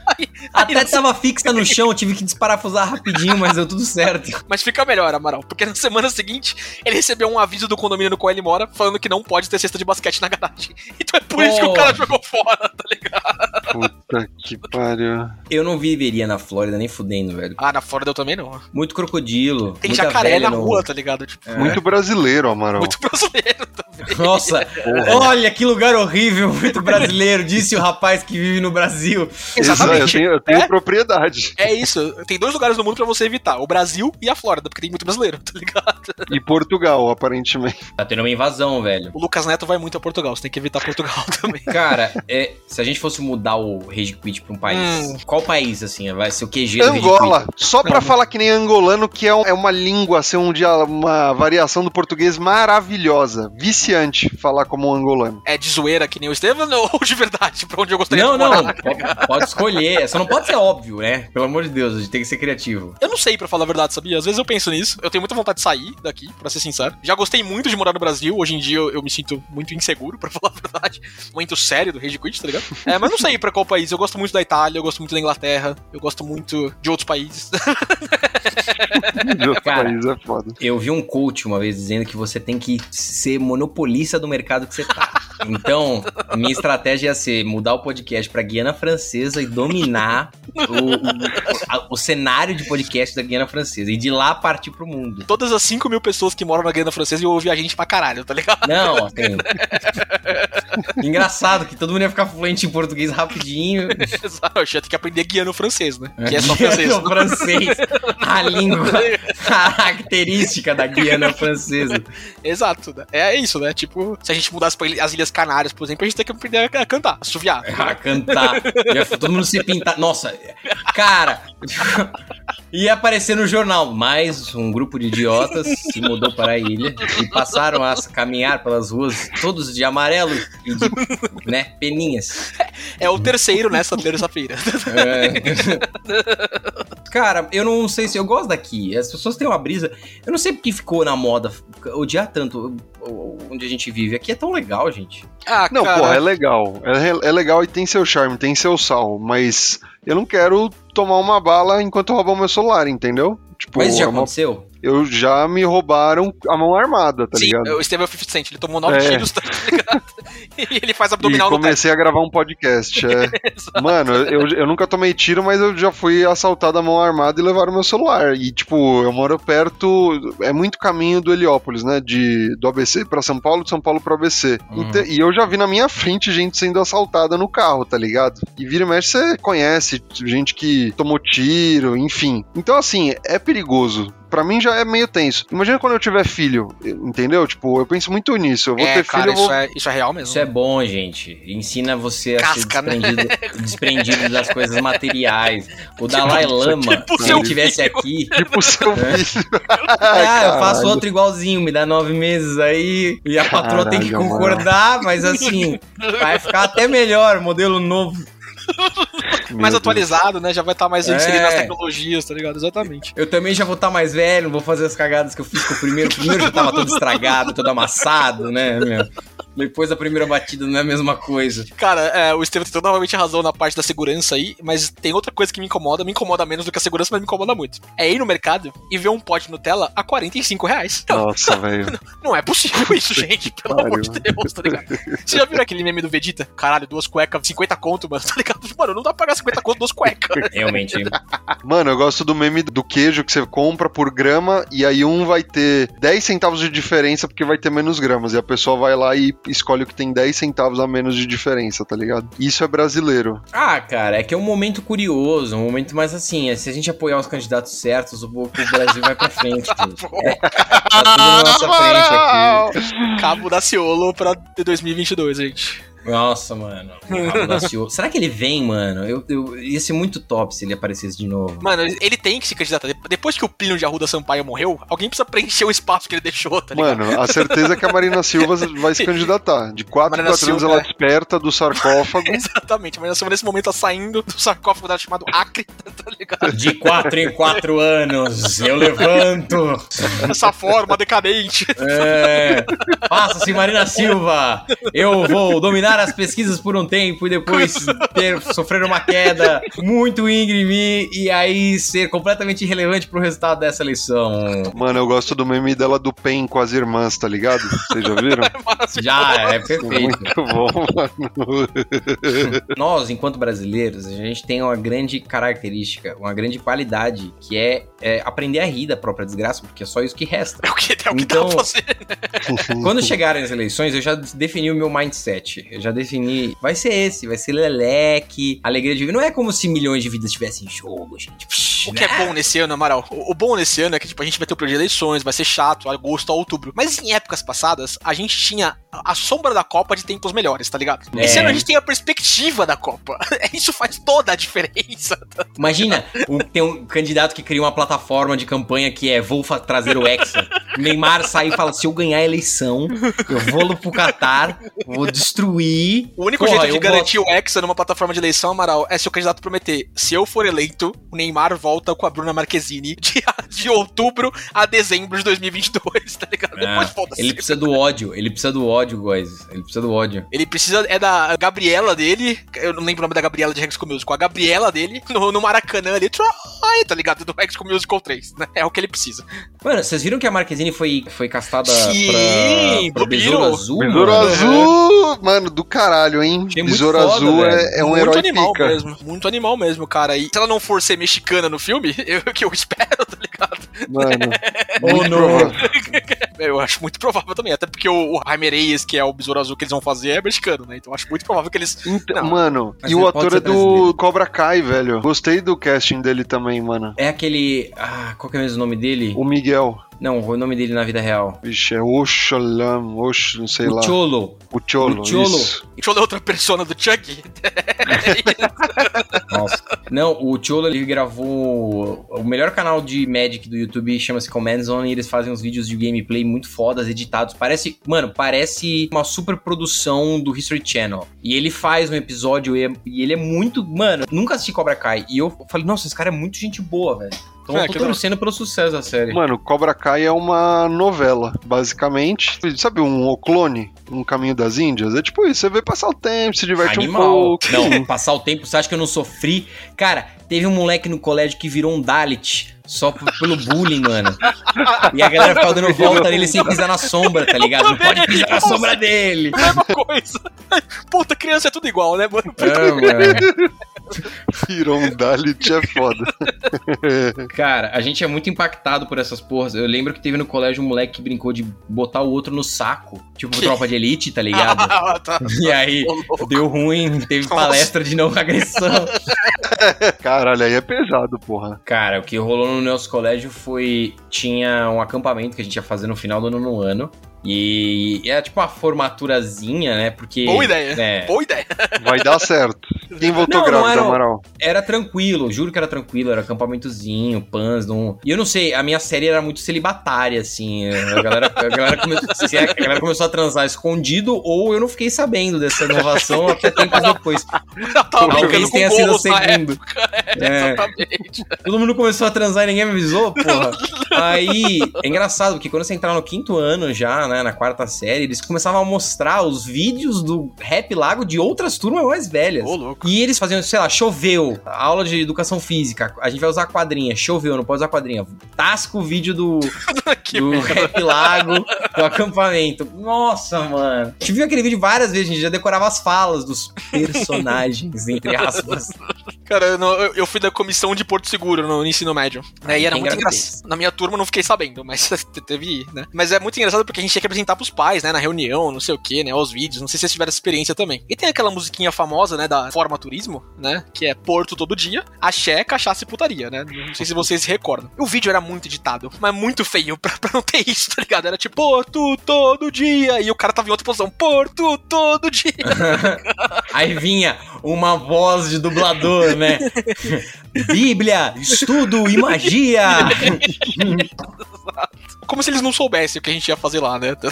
Aí- aí Até tava fixa no chão, tive que desparafusar rapidinho, mas deu tudo certo. Mas fica melhor, Amaral, porque na semana seguinte ele recebeu um aviso do condomínio no qual ele mora falando que não pode ter cesta de basquete na garagem. Então é por isso que o cara Porra. jogou fora, tá ligado? Puta que pariu. Eu não viveria na Flórida nem fudendo, velho. Ah, na Flórida eu também não. Muito crocodilo. Tem muita jacaré velha na no- rua, tá ligado? Tipo, É. Muito brasileiro, Amaral. muito brasileiro também. Nossa, olha que lugar horrível, muito brasileiro, disse o rapaz que vive no Brasil. Exato, eu tenho, eu tenho É? propriedade. É isso. Tem dois lugares no mundo pra você evitar: o Brasil e a Flórida, porque tem muito brasileiro, tá ligado? E Portugal, aparentemente. Tá tendo uma invasão, velho. O Lucas Neto vai muito a Portugal, você tem que evitar Portugal também. Cara, é, se a gente fosse mudar o Rage Quit pra um país, Hum. qual país, assim, vai ser o QG Angola. Só pra falar que nem angolano, que é, um- é uma língua, ser um dia, uma variação do português maravilhosa. Viciante falar como um angolano. É de zoeira que nem o Estevam ou de verdade? Pra onde eu gostaria Não, de não, morar? pode, pode escolher. Só não pode ser óbvio, né? Pelo amor de Deus, a gente tem que ser criativo. Eu não sei, pra falar a verdade, sabia? Às vezes eu penso nisso. Eu tenho muita vontade de sair daqui, pra ser sincero. Já gostei muito de morar no Brasil. Hoje em dia eu, eu me sinto muito inseguro, pra falar a verdade. Muito sério do Rage Quit, tá ligado? É, mas não sei pra qual país. Eu gosto muito da Itália, eu gosto muito da Inglaterra, eu gosto muito de outros países. De outro Cara. país é foda. Eu vi um coach uma vez dizendo que você tem que ser monopolista do mercado que você tá. Então, a minha estratégia ia ser mudar o podcast pra Guiana Francesa e dominar o, o- a- o cenário de podcast da Guiana Francesa. E de lá partir pro mundo. Todas as 5 mil pessoas que moram na Guiana Francesa iam ouvir a gente pra caralho, tá ligado? Não, assim. Engraçado que todo mundo ia ficar fluente em português rapidinho. Exato, eu tinha que aprender guiano francês, né? Que é só francês. Francês. A língua característica da Guiana Francesa. Exato, né? É isso, né? Tipo, se a gente mudasse pra as Ilhas Canárias, por exemplo, a gente tem que aprender a cantar, a suviar. A cantar. Ia todo mundo se pintar. Nossa, cara. Ia aparecer no jornal. Mais um grupo de idiotas se mudou para a ilha e passaram a caminhar pelas ruas todos de amarelo e de né, peninhas. É o terceiro nessa terça-feira. É. Cara, eu não sei se eu gosto daqui. As pessoas têm uma brisa. Eu não sei porque ficou na moda odiar tanto onde a gente vive. Aqui é tão legal, gente. Ah, Não, cara. porra, é legal. É, é legal e tem seu charme, tem seu sal, mas eu não quero tomar uma bala enquanto roubam meu celular, entendeu? Tipo, Mas isso já é uma- aconteceu? Eu já me roubaram a mão armada, tá Sim, ligado? o Estevão é o 50 Cent, ele tomou nove É. tiros, tá ligado? E ele faz E abdominal no teto. comecei a gravar um podcast. é. Mano, eu, eu nunca tomei tiro, mas eu já fui assaltado a mão armada e levaram meu celular. E, tipo, eu moro perto. É muito caminho do Heliópolis, né? De, do ABC pra São Paulo, de São Paulo pro ABC. Inte- E eu já vi na minha frente gente sendo assaltada no carro, tá ligado? E vira e mexe, você conhece gente que tomou tiro, enfim. Então, assim, é perigoso. Pra mim já é meio tenso. Imagina quando eu tiver filho, entendeu? Tipo, eu penso muito nisso. Eu vou É, ter cara, filho, eu vou isso, é, isso é real mesmo. Isso é bom, gente. Ensina você a Casca, ser né? desprendido, desprendido das coisas materiais. O Dalai Lama, tipo se ele tivesse filho. aqui. Tipo seu É. filho. Ah, eu faço Caralho. outro igualzinho, me dá nove meses aí. E a patroa tem que Caralho, concordar, mas assim, vai ficar até melhor, modelo novo. mais Deus. atualizado, né? Já vai estar mais É. inserido nas tecnologias, tá ligado? Exatamente. Eu também já vou estar mais velho, não vou fazer as cagadas que eu fiz com o primeiro. O primeiro já tava todo estragado, todo amassado, né, meu? Depois da primeira batida não é a mesma coisa. Cara, é, o Estevam tem totalmente razão na parte da segurança aí, mas tem outra coisa que me incomoda, me incomoda menos do que a segurança, mas me incomoda muito. É ir no mercado e ver um pote Nutella a 45 reais. Nossa, velho. não é possível isso, gente, pelo Pariu. amor de Deus, tá ligado? Você já viu aquele meme do Vegeta? Caralho, duas cuecas, 50 conto, mano, tá ligado? Mano, não dá pra pagar 50 conto duas cuecas. Realmente. Mano, eu gosto do meme do queijo que você compra por grama e aí um vai ter 10 centavos de diferença porque vai ter menos gramas. E a pessoa vai lá e escolhe o que tem 10 centavos a menos de diferença, tá ligado? Isso é brasileiro. Ah, cara, é que é um momento curioso, um momento mais assim, é, se a gente apoiar os candidatos certos, o, o Brasil vai pra frente, gente. É, tá tudo na nossa frente aqui. Cabo da Ciolo pra 2022, gente. Nossa, mano. Será que ele vem, mano? Eu, eu- ia ser muito top se ele aparecesse de novo. Mano, ele tem que se candidatar. De- Depois que o Plínio de Arruda Sampaio morreu, alguém precisa preencher o espaço que ele deixou, tá ligado? Mano, a certeza é que a Marina Silva vai se candidatar. De 4 em Marina 4 anos ela é. desperta do sarcófago. Exatamente, mas Silva nesse momento tá saindo do sarcófago dela chamado Acre, tá ligado? De quatro em quatro anos, eu levanto. Essa forma decadente. É, Passa-se, Marina Silva. Eu vou dominar as pesquisas por um tempo e depois ter, sofrer uma queda muito íngreme e aí ser completamente irrelevante pro resultado dessa eleição. Mano, eu gosto do meme dela do PEN com as irmãs, tá ligado? Vocês já viram? Já, é perfeito. Muito bom, mano. Nós, enquanto brasileiros, a gente tem uma grande característica, uma grande qualidade, que é, é aprender a rir da própria desgraça, porque é só isso que resta. É o que, é o que Então- dá pra fazer. Quando chegarem as eleições, eu já defini o meu mindset. Eu já defini. Vai ser esse, vai ser leleque, alegria de vida. Não é como se milhões de vidas estivessem em jogo, gente. Psh, O que é né? bom nesse ano, Amaral? O, o bom nesse ano é que tipo, a gente vai ter o período de eleições, vai ser chato, agosto a outubro. Mas em épocas passadas, a gente tinha a sombra da Copa de tempos melhores, tá ligado? É. Esse ano a gente tem a perspectiva da Copa. Isso faz toda a diferença. Imagina, um- tem um candidato que cria uma plataforma de campanha que é vou trazer o Hexa. Neymar sai e fala: se eu ganhar a eleição, eu vou pro Qatar, vou destruir. O único Porra, jeito de garantir o Hexa numa plataforma de eleição, Amaral, é se o candidato prometer: se eu for eleito, o Neymar volta com a Bruna Marquezine de, de outubro a dezembro de 2022, tá ligado? Ah, Depois foda-se. ele precisa do ódio, ele precisa do ódio, guys. Ele precisa do ódio. Ele precisa, é da Gabriela dele, eu não lembro o nome da Gabriela de Rex Musical, a Gabriela dele, no, no Maracanã ali, Troy, tá ligado? Do Rex Musical 3, né? É o que ele precisa. Mano, vocês viram que a Marquezine foi, foi castada Sim, pra, pra Besouro. Azul? Besouro mano? Azul, mano, do caralho, hein? Besouro Azul é, é um muito herói animal pica. mesmo, muito animal mesmo, cara. E se ela não for ser mexicana no filme, eu, que eu espero, tá ligado? Mano, não. Eu acho muito provável também, até porque o, o Jaime Reyes, que é o Besouro Azul que eles vão fazer, é mexicano, né? Então eu acho muito provável que eles... Então, Não. mano, e o ator é do brasileiro. Cobra Kai, velho. Gostei do casting dele também, mano. É aquele. Ah, qual que é mesmo o nome dele? O Miguel. Não, o nome dele na vida real. Vixe, é Oxalam, Ox, não sei o lá. Cholo. O Cholo. O Cholo. isso. Deixa eu ler outra persona do Chuck. Nossa. Não, o Cholo ele gravou o melhor canal de Magic do YouTube, chama-se Command Zone, e eles fazem uns vídeos de gameplay muito fodas, editados. Parece, mano, parece uma super produção do History Channel. E ele faz um episódio e, é- e ele é muito, mano, nunca assisti Cobra Kai. E eu falei, nossa, esse cara é muito gente boa, velho. Então É, eu tô torcendo pelo sucesso da série. Mano, Cobra Kai é uma novela, basicamente. Sabe um O Clone? Um Caminho das Índias? É tipo isso, você vê passar o tempo, se diverte um Animal. pouco. Não, passar o tempo, você acha que eu não sofri? Cara, teve um moleque no colégio que virou um Dalit só pelo bullying, mano. E a galera ficava dando volta nele sem pisar na sombra, tá ligado? Não pode pisar na sombra dele. Mesma coisa. Puta, criança é tudo igual, né, mano? É, mano. Virou um Dalit, é foda. Cara, a gente é muito impactado por essas porras. Eu lembro que teve no colégio um moleque que brincou de botar o outro no saco. Tipo, Que? tropa de elite, tá ligado? Ah, tá. E aí, deu ruim, teve Nossa. palestra de não agressão. Caralho, aí é pesado, porra. Cara, o que rolou no nosso colégio foi. Tinha um acampamento que a gente ia fazer no final do nono ano. E era tipo uma formaturazinha, né? Porque. Boa ideia. É, Boa ideia. Vai dar certo. Quem voltou Não, grávida, era Amaral? era tranquilo, juro que era tranquilo, era acampamentozinho, pans, não... E eu não sei, a minha série era muito celibatária, assim. A galera, a galera, é- a galera começou a transar escondido, ou eu não fiquei sabendo dessa inovação até tempos depois. Talvez tenha sido o segundo. época. É. Exatamente. Todo mundo começou a transar e ninguém me avisou, porra. Aí, é engraçado, porque quando você entrar no quinto ano já, né, na quarta série, eles começavam a mostrar os vídeos do Rap Lago de outras turmas mais velhas. Ô, louco. E eles faziam, sei lá, choveu, aula de educação física, a gente vai usar quadrinha, choveu, não pode usar quadrinha. Tasca o vídeo do, do Rap Lago, do acampamento. Nossa, mano. A gente viu aquele vídeo várias vezes, a gente já decorava as falas dos personagens, entre aspas. Cara, eu, não- eu- fui da comissão de Porto Seguro no ensino médio. Né, e era muito engraçado. Na minha turma eu não fiquei sabendo, mas teve, né? Mas é muito engraçado porque a gente tinha que apresentar pros pais, né? Na reunião, não sei o que, né? Os vídeos. Não sei se vocês tiveram essa experiência também. E tem aquela musiquinha famosa, né? Da Forma Turismo, né? Que é Porto todo dia, axé, cachaça e putaria, né? Não sei se vocês recordam. O vídeo era muito editado, mas muito feio pra, pra não ter isso, tá ligado? Era tipo, Porto todo dia. E o cara tava em outra posição, Porto todo dia. Aí vinha uma voz de dublador, né? Bíblia, estudo e magia. Como se eles não soubessem o que a gente ia fazer lá, né? tá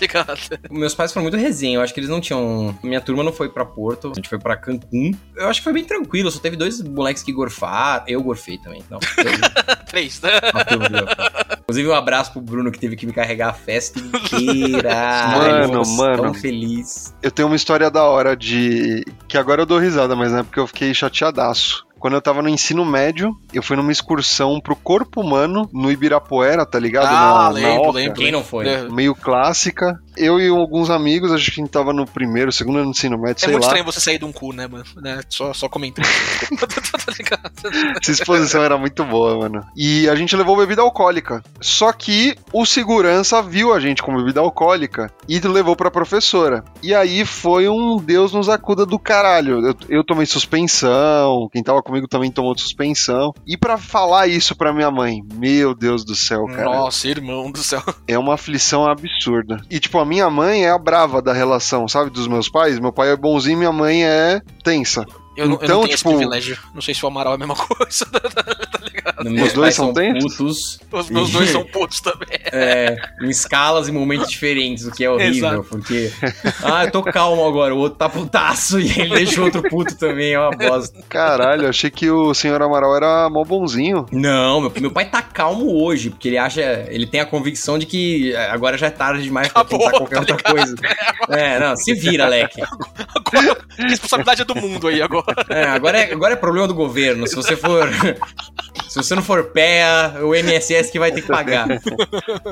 ligado? Meus pais foram muito resenha, eu acho que eles não tinham. Minha turma não foi pra Porto, a gente foi pra Cancún. Eu acho que foi bem tranquilo, só teve dois moleques que gorfaram. Eu gorfei também, não. Três, né? Inclusive, um abraço pro Bruno que teve que me carregar a festa inteira. Mano, Nossa, mano. Tão feliz. Eu tenho uma história da hora de. Que agora eu dou risada, mas na época eu fiquei chateadaço. Quando eu tava no ensino médio, eu fui numa excursão pro corpo humano no Ibirapuera, tá ligado? Ah, na, lembro, na Oca. lembro. Quem não foi? É, Meio clássica. Eu e alguns amigos, acho que a gente tava no primeiro, segundo ano do ensino médio, É sei muito lá. estranho você sair de um cu, né, mano? Né? Só, só comentando. tá ligado? Essa exposição era muito boa, mano. E a gente levou bebida alcoólica. Só que o segurança viu a gente com bebida alcoólica e levou pra professora. E aí foi um Deus nos acuda do caralho. Eu, eu tomei suspensão, quem tava comigo também tomou suspensão. E pra falar isso pra minha mãe, meu Deus do céu, cara. Nossa, irmão do céu. É uma aflição absurda. E, tipo, a minha mãe é a brava da relação, sabe? Dos meus pais. Meu pai é bonzinho, minha mãe é tensa. Eu, não- eu Então, não tenho tipo- esse privilégio. Não sei se o Amaral é a mesma coisa. tá ligado? Meus Os dois são tensos? putos. Os meus dois são putos também. É, em escalas e momentos diferentes, o que é horrível, Exato. porque. Ah, eu tô calmo agora, o outro tá putaço e ele deixa o outro puto também, é uma bosta. Caralho, achei que o senhor Amaral era mó bonzinho. Não, meu, meu pai tá calmo hoje, porque ele acha. Ele tem a convicção de que agora já é tarde demais pra Acabou, tentar qualquer tá outra ligado? coisa. É, não, se vira, Leque. Agora, a responsabilidade é do mundo aí agora. É, agora, é, agora é problema do governo. Se você for. Se você não for pé, o MSS que vai ter que pagar.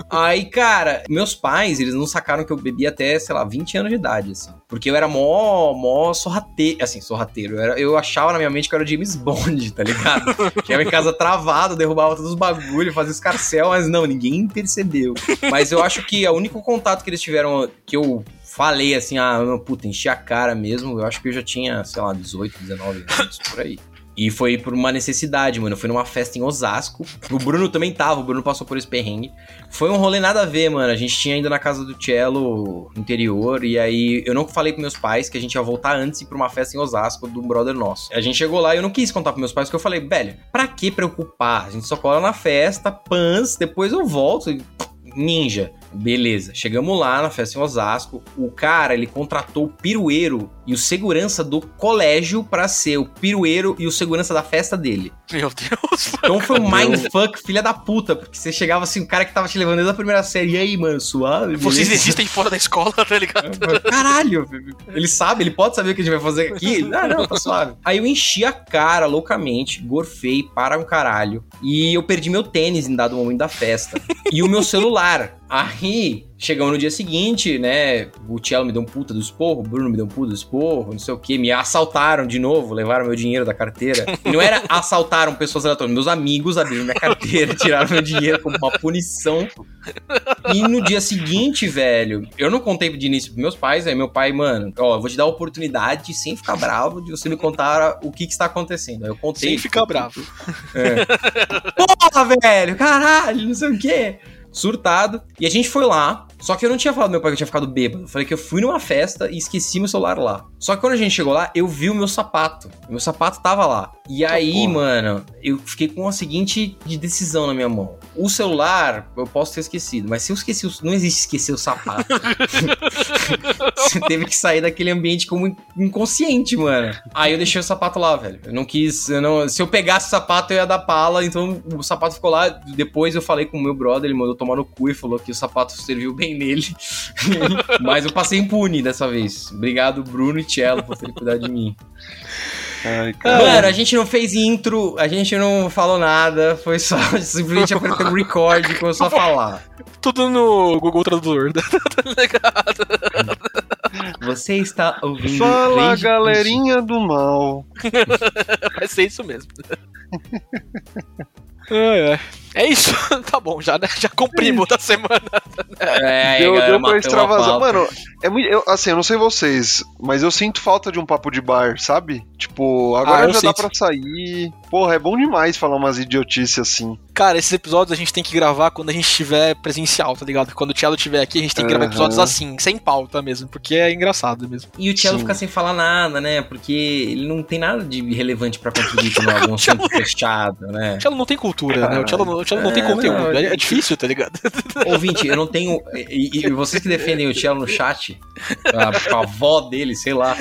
Aí, cara, meus pais, eles não sacaram que eu bebia até, sei lá, 20 anos de idade, assim. Porque eu era mó, mó sorrateiro. Assim, sorrateiro. Eu, era- eu achava na minha mente que eu era James Bond, tá ligado? Chegava em casa travado, derrubava todos os bagulhos, fazia escarcel, mas não, ninguém percebeu. Mas eu acho que o único contato que eles tiveram, que eu falei assim, ah, puta, enchi a cara mesmo, eu acho que eu já tinha, sei lá, 18, 19 anos, por aí. E foi por uma necessidade, mano. Fui numa festa em Osasco. O Bruno também tava, o Bruno passou por esse perrengue. Foi um rolê nada a ver, mano. A gente tinha ido na casa do Cello interior. E aí eu não falei pros meus pais que a gente ia voltar antes e pra uma festa em Osasco do brother nosso. A gente chegou lá e eu não quis contar pros meus pais, porque eu falei, velho, pra que preocupar? A gente só cola na festa, pans, depois eu volto. Ninja. Beleza. Chegamos lá na festa em Osasco. O cara, ele contratou o pirueiro e o segurança do colégio pra ser o pirueiro e o segurança da festa dele. Meu Deus. Então foi um mindfuck, filha da puta, porque você chegava assim, o cara que tava te levando desde a primeira série, e aí, mano, suave? Vocês beleza?" existem fora da escola, tá ligado? Caralho, ele sabe, ele pode saber o que a gente vai fazer aqui. Ah, não, tá suave. Aí eu enchi a cara loucamente, gorfei para um caralho. E eu perdi meu tênis em dado momento da festa. E o meu celular. Aí, chegamos no dia seguinte, né? O Cello me deu um puta do esporro, o Bruno me deu um puta do esporro, não sei o que. Me assaltaram de novo, levaram meu dinheiro da carteira. E não era assaltaram pessoas aleatórias, meus amigos abriram minha carteira, tiraram meu dinheiro como uma punição. E no dia seguinte, velho, eu não contei de início pros meus pais, aí meu pai, mano, ó, eu vou te dar a oportunidade, sem ficar bravo, de você me contar o que que está acontecendo. Aí eu contei. Sem ficar bravo. Porra, velho, caralho, não sei o quê. Surtado. E a gente foi lá. Só que eu não tinha falado meu pai que eu tinha ficado bêbado. Eu falei que eu fui numa festa e esqueci meu celular lá. Só que quando a gente chegou lá, eu vi o meu sapato. O meu sapato tava lá. E aí, porra. mano, eu fiquei com a seguinte de decisão na minha mão. O celular, eu posso ter esquecido, mas se eu esqueci, o... não existe esquecer o sapato. Você teve que sair daquele ambiente como in- inconsciente, mano. Aí eu deixei o sapato lá, velho. Eu não quis, eu não, se eu pegasse o sapato eu ia dar pala, então o sapato ficou lá. Depois eu falei com o meu brother, ele mandou tomar no cu e falou que o sapato serviu bem nele. Mas eu passei impune dessa vez. Obrigado, Bruno e Cello, por terem cuidado de mim. Ai, cara. Mano, a gente não fez intro, a gente não falou nada, foi só simplesmente apertou o record e começou a falar. Tudo no Google Tradutor. tá ligado? Você está ouvindo. Fala, Rage galerinha do mal. Vai ser isso mesmo. É, é. É isso, tá bom, já, né? já cumprimos da semana. É, deu galera, deu pra extravasar. Mano, é muito. eu- assim, eu não sei vocês, mas eu sinto falta de um papo de bar, sabe? Tipo, agora Ah, já dá sinto. pra sair. Porra, é bom demais falar umas idiotices assim. Cara, esses episódios a gente tem que gravar quando a gente estiver presencial, tá ligado? Quando o Thiago estiver aqui, a gente tem que gravar Aham. episódios assim, sem pauta mesmo, porque é engraçado mesmo. E o Sim. fica sem falar nada, né? Porque ele não tem nada de relevante pra contribuir com algum assunto fechado, né? O Thiago não tem cultura, né? O Thiago, não- o Thiago não tem É, conteúdo. não, é, é difícil, tá ligado? Ouvinte, eu não tenho. E, e vocês que defendem o Cello no chat, a, a avó dele, sei lá.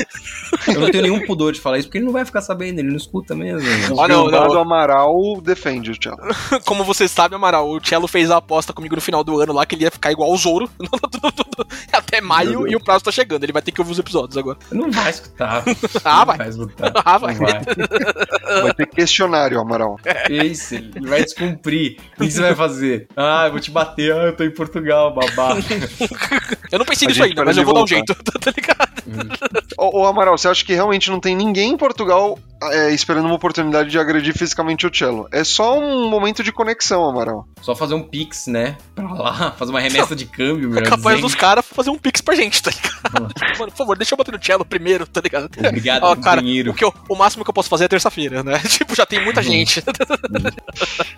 Eu não tenho nenhum pudor de falar isso, porque ele não vai ficar sabendo, ele não escuta mesmo. O Ah, não, não. do Amaral defende o Thiago. Como você sabe, Amaral, o Cello fez a aposta comigo no final do ano lá que ele ia ficar igual o Zoro até maio e o prazo tá chegando. Ele vai ter que ouvir os episódios agora. Não vai escutar. Ah, Não vai. vai escutar. Ah, vai. Não vai. Vai ter questionário, Amaral. Isso, ele vai descumprir. O que você vai fazer? Ah, eu vou te bater. Ah, eu tô em Portugal, babaca. Eu não pensei nisso ainda, mas eu vou dar um voltar. jeito, tá ligado? Ô, ô, Amaral, você acha que realmente não tem ninguém em Portugal é, esperando uma oportunidade de agredir fisicamente o Cello? É só um momento de conexão, Amaral. Só fazer um pix, né? Pra lá, fazer uma remessa de câmbio, É melhor capaz dizendo. dos caras fazer um pix pra gente, tá ligado? Mano, por favor, deixa eu bater no cello primeiro, tá ligado? Obrigado, Ó, cara, companheiro. o, que eu- o máximo que eu posso fazer é terça-feira, né? Tipo, já tem muita gente.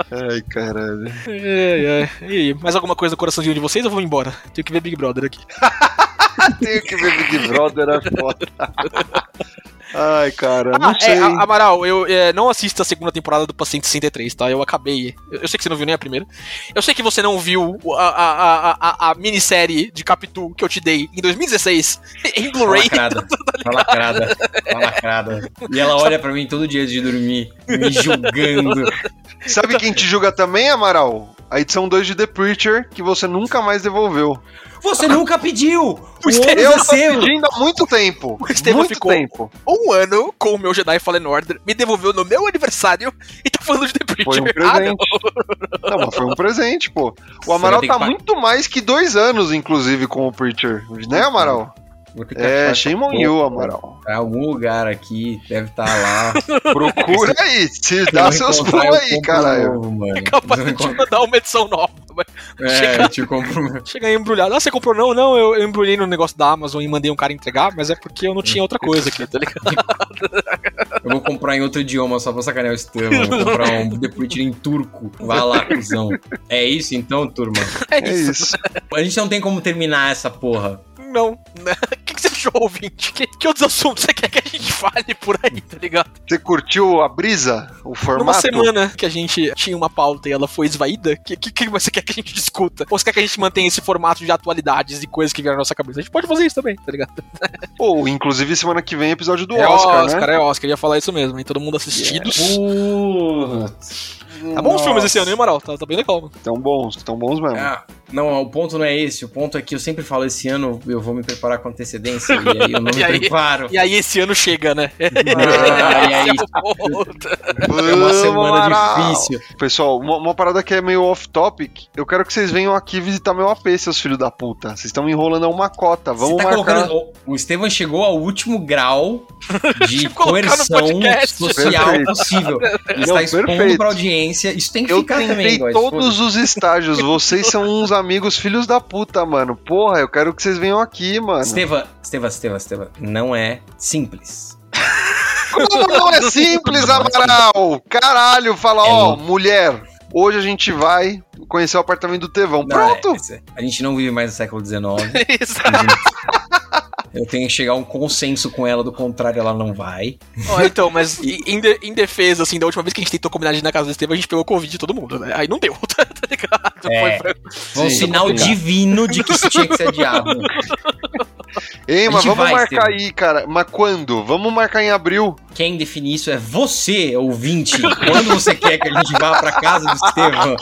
Ai, caralho. É, é. E aí, mais alguma coisa no coraçãozinho de vocês ou eu vou embora? Tenho que ver Big Brother aqui. Tenho que ver Big Brother é foda. Ai, cara, não Ah, sei. é, Amaral, eu é, não assisto a segunda temporada do Paciente 63, tá? Eu acabei. Eu, eu sei que você não viu nem a primeira. Eu sei que você não viu a, a, a, a, a minissérie de Capitu que eu te dei em 2016 em Tá Blu-ray. lacrada. Tá lacrada. Tá lacrada. E ela olha pra mim todo dia antes de dormir, me julgando. Sabe quem te julga também, Amaral? A edição 2 de The Preacher, que você nunca mais devolveu. Você nunca pediu! O Estevão- Eu tô é seu! pedindo há muito tempo. O Estevão muito ficou- tempo. Um ano com o meu Jedi Fallen Order, me devolveu no meu aniversário e tá falando de The Foi Preacher. um Ah, presente. Não, mas foi um presente, pô. O Amaral tá muito mais que dois anos, inclusive, com o Preacher. Né, Amaral? Vou ter que É, achar shame essa on you, porra. Amaral. Pra algum lugar aqui, deve estar lá. Procura aí, se dá eu seus pulos aí, caralho. novo, mano. É capaz de te mandar uma edição nova. É, Chega- eu te compro. Chega aí embrulhado. Ah, você comprou? Não, não, eu, eu embrulhei no negócio da Amazon e mandei um cara entregar, mas é porque eu não tinha outra coisa aqui, tá ligado? Eu vou comprar em outro idioma só pra sacanear o Estevão. Vou comprar um The Preacher em turco. Vai lá, cuzão. É isso então, turma? É É isso. isso. A gente não tem como terminar essa porra. Não. né? O que, que você achou, ouvinte? Que, que outros assuntos você quer que a gente fale por aí, tá ligado? Você curtiu a brisa? O formato? Numa semana que a gente tinha uma pauta e ela foi esvaída, o que, que, que você quer que a gente discuta? Ou você quer que a gente mantenha esse formato de atualidades e coisas que vieram na nossa cabeça? A gente pode fazer isso também, tá ligado? Pô, inclusive semana que vem é episódio do é Oscar, Oscar, né? é Oscar. Eu ia falar isso mesmo, hein? Todo mundo assistidos. Putz. Tá bons filmes esse ano, hein, Amaral? Tá, tá bem legal. mano. Tão bons, tão bons mesmo. Ah, não, o ponto não é esse. O ponto é que eu sempre falo esse ano eu vou me preparar com antecedência. E aí eu não E me aí? preparo. E aí esse ano chega, né? Ah, e aí é é uma semana difícil. Pessoal, uma, uma parada que é meio off-topic. Eu quero que vocês venham aqui visitar meu AP, seus filhos da puta. Vocês estão me enrolando a uma cota. Vamos tá marcar. colocando. O, Estevam chegou ao último grau de coerção social Perfeito. possível. Ele Não, está expondo perfeito. pra audiência. Isso tem que Eu ficar também, guys. todos os estágios. Vocês são uns amigos filhos da puta, mano. Porra, eu quero que vocês venham aqui, mano. Estevam, Estevam, Estevam, Estevam, não é simples. Como não é simples, Amaral? Caralho, fala, ó, mulher. Hoje a gente vai conhecer o apartamento do Tevão. Não, Pronto. é- a gente não vive mais no século XIX. Exato. Eu tenho que chegar a um consenso com ela, do contrário, ela não vai. Ó, então, mas em, em de- em defesa, assim, da última vez que a gente tentou combinar de ir na casa do Estevam, a gente pegou Covid de todo mundo, né? Aí não deu, tá ligado? É. Foi, Foi um Sim, sinal complicado. divino de que isso tinha que ser adiado. Ei, mas vamos vai, marcar Estevam. aí, cara. Mas quando? Vamos marcar em abril. Quem define isso é você, ouvinte. Quando você quer que a gente vá pra casa do Estevam,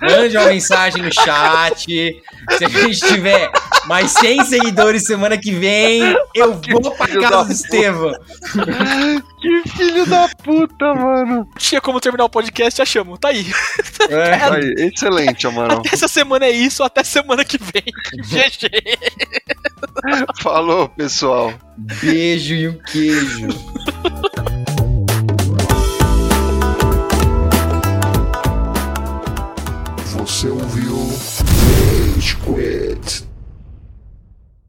mande uma mensagem no chat. Se a gente tiver mais 100 seguidores semana que vem, eu vou pra casa do. Estevam. Que filho da puta, mano. Tinha como terminar o podcast, achamos. Tá aí. É. Aí, excelente, Amaral. Até essa semana é isso, até semana que vem. GG. Falou, pessoal. Beijo e um queijo. Você ouviu Rage Quit.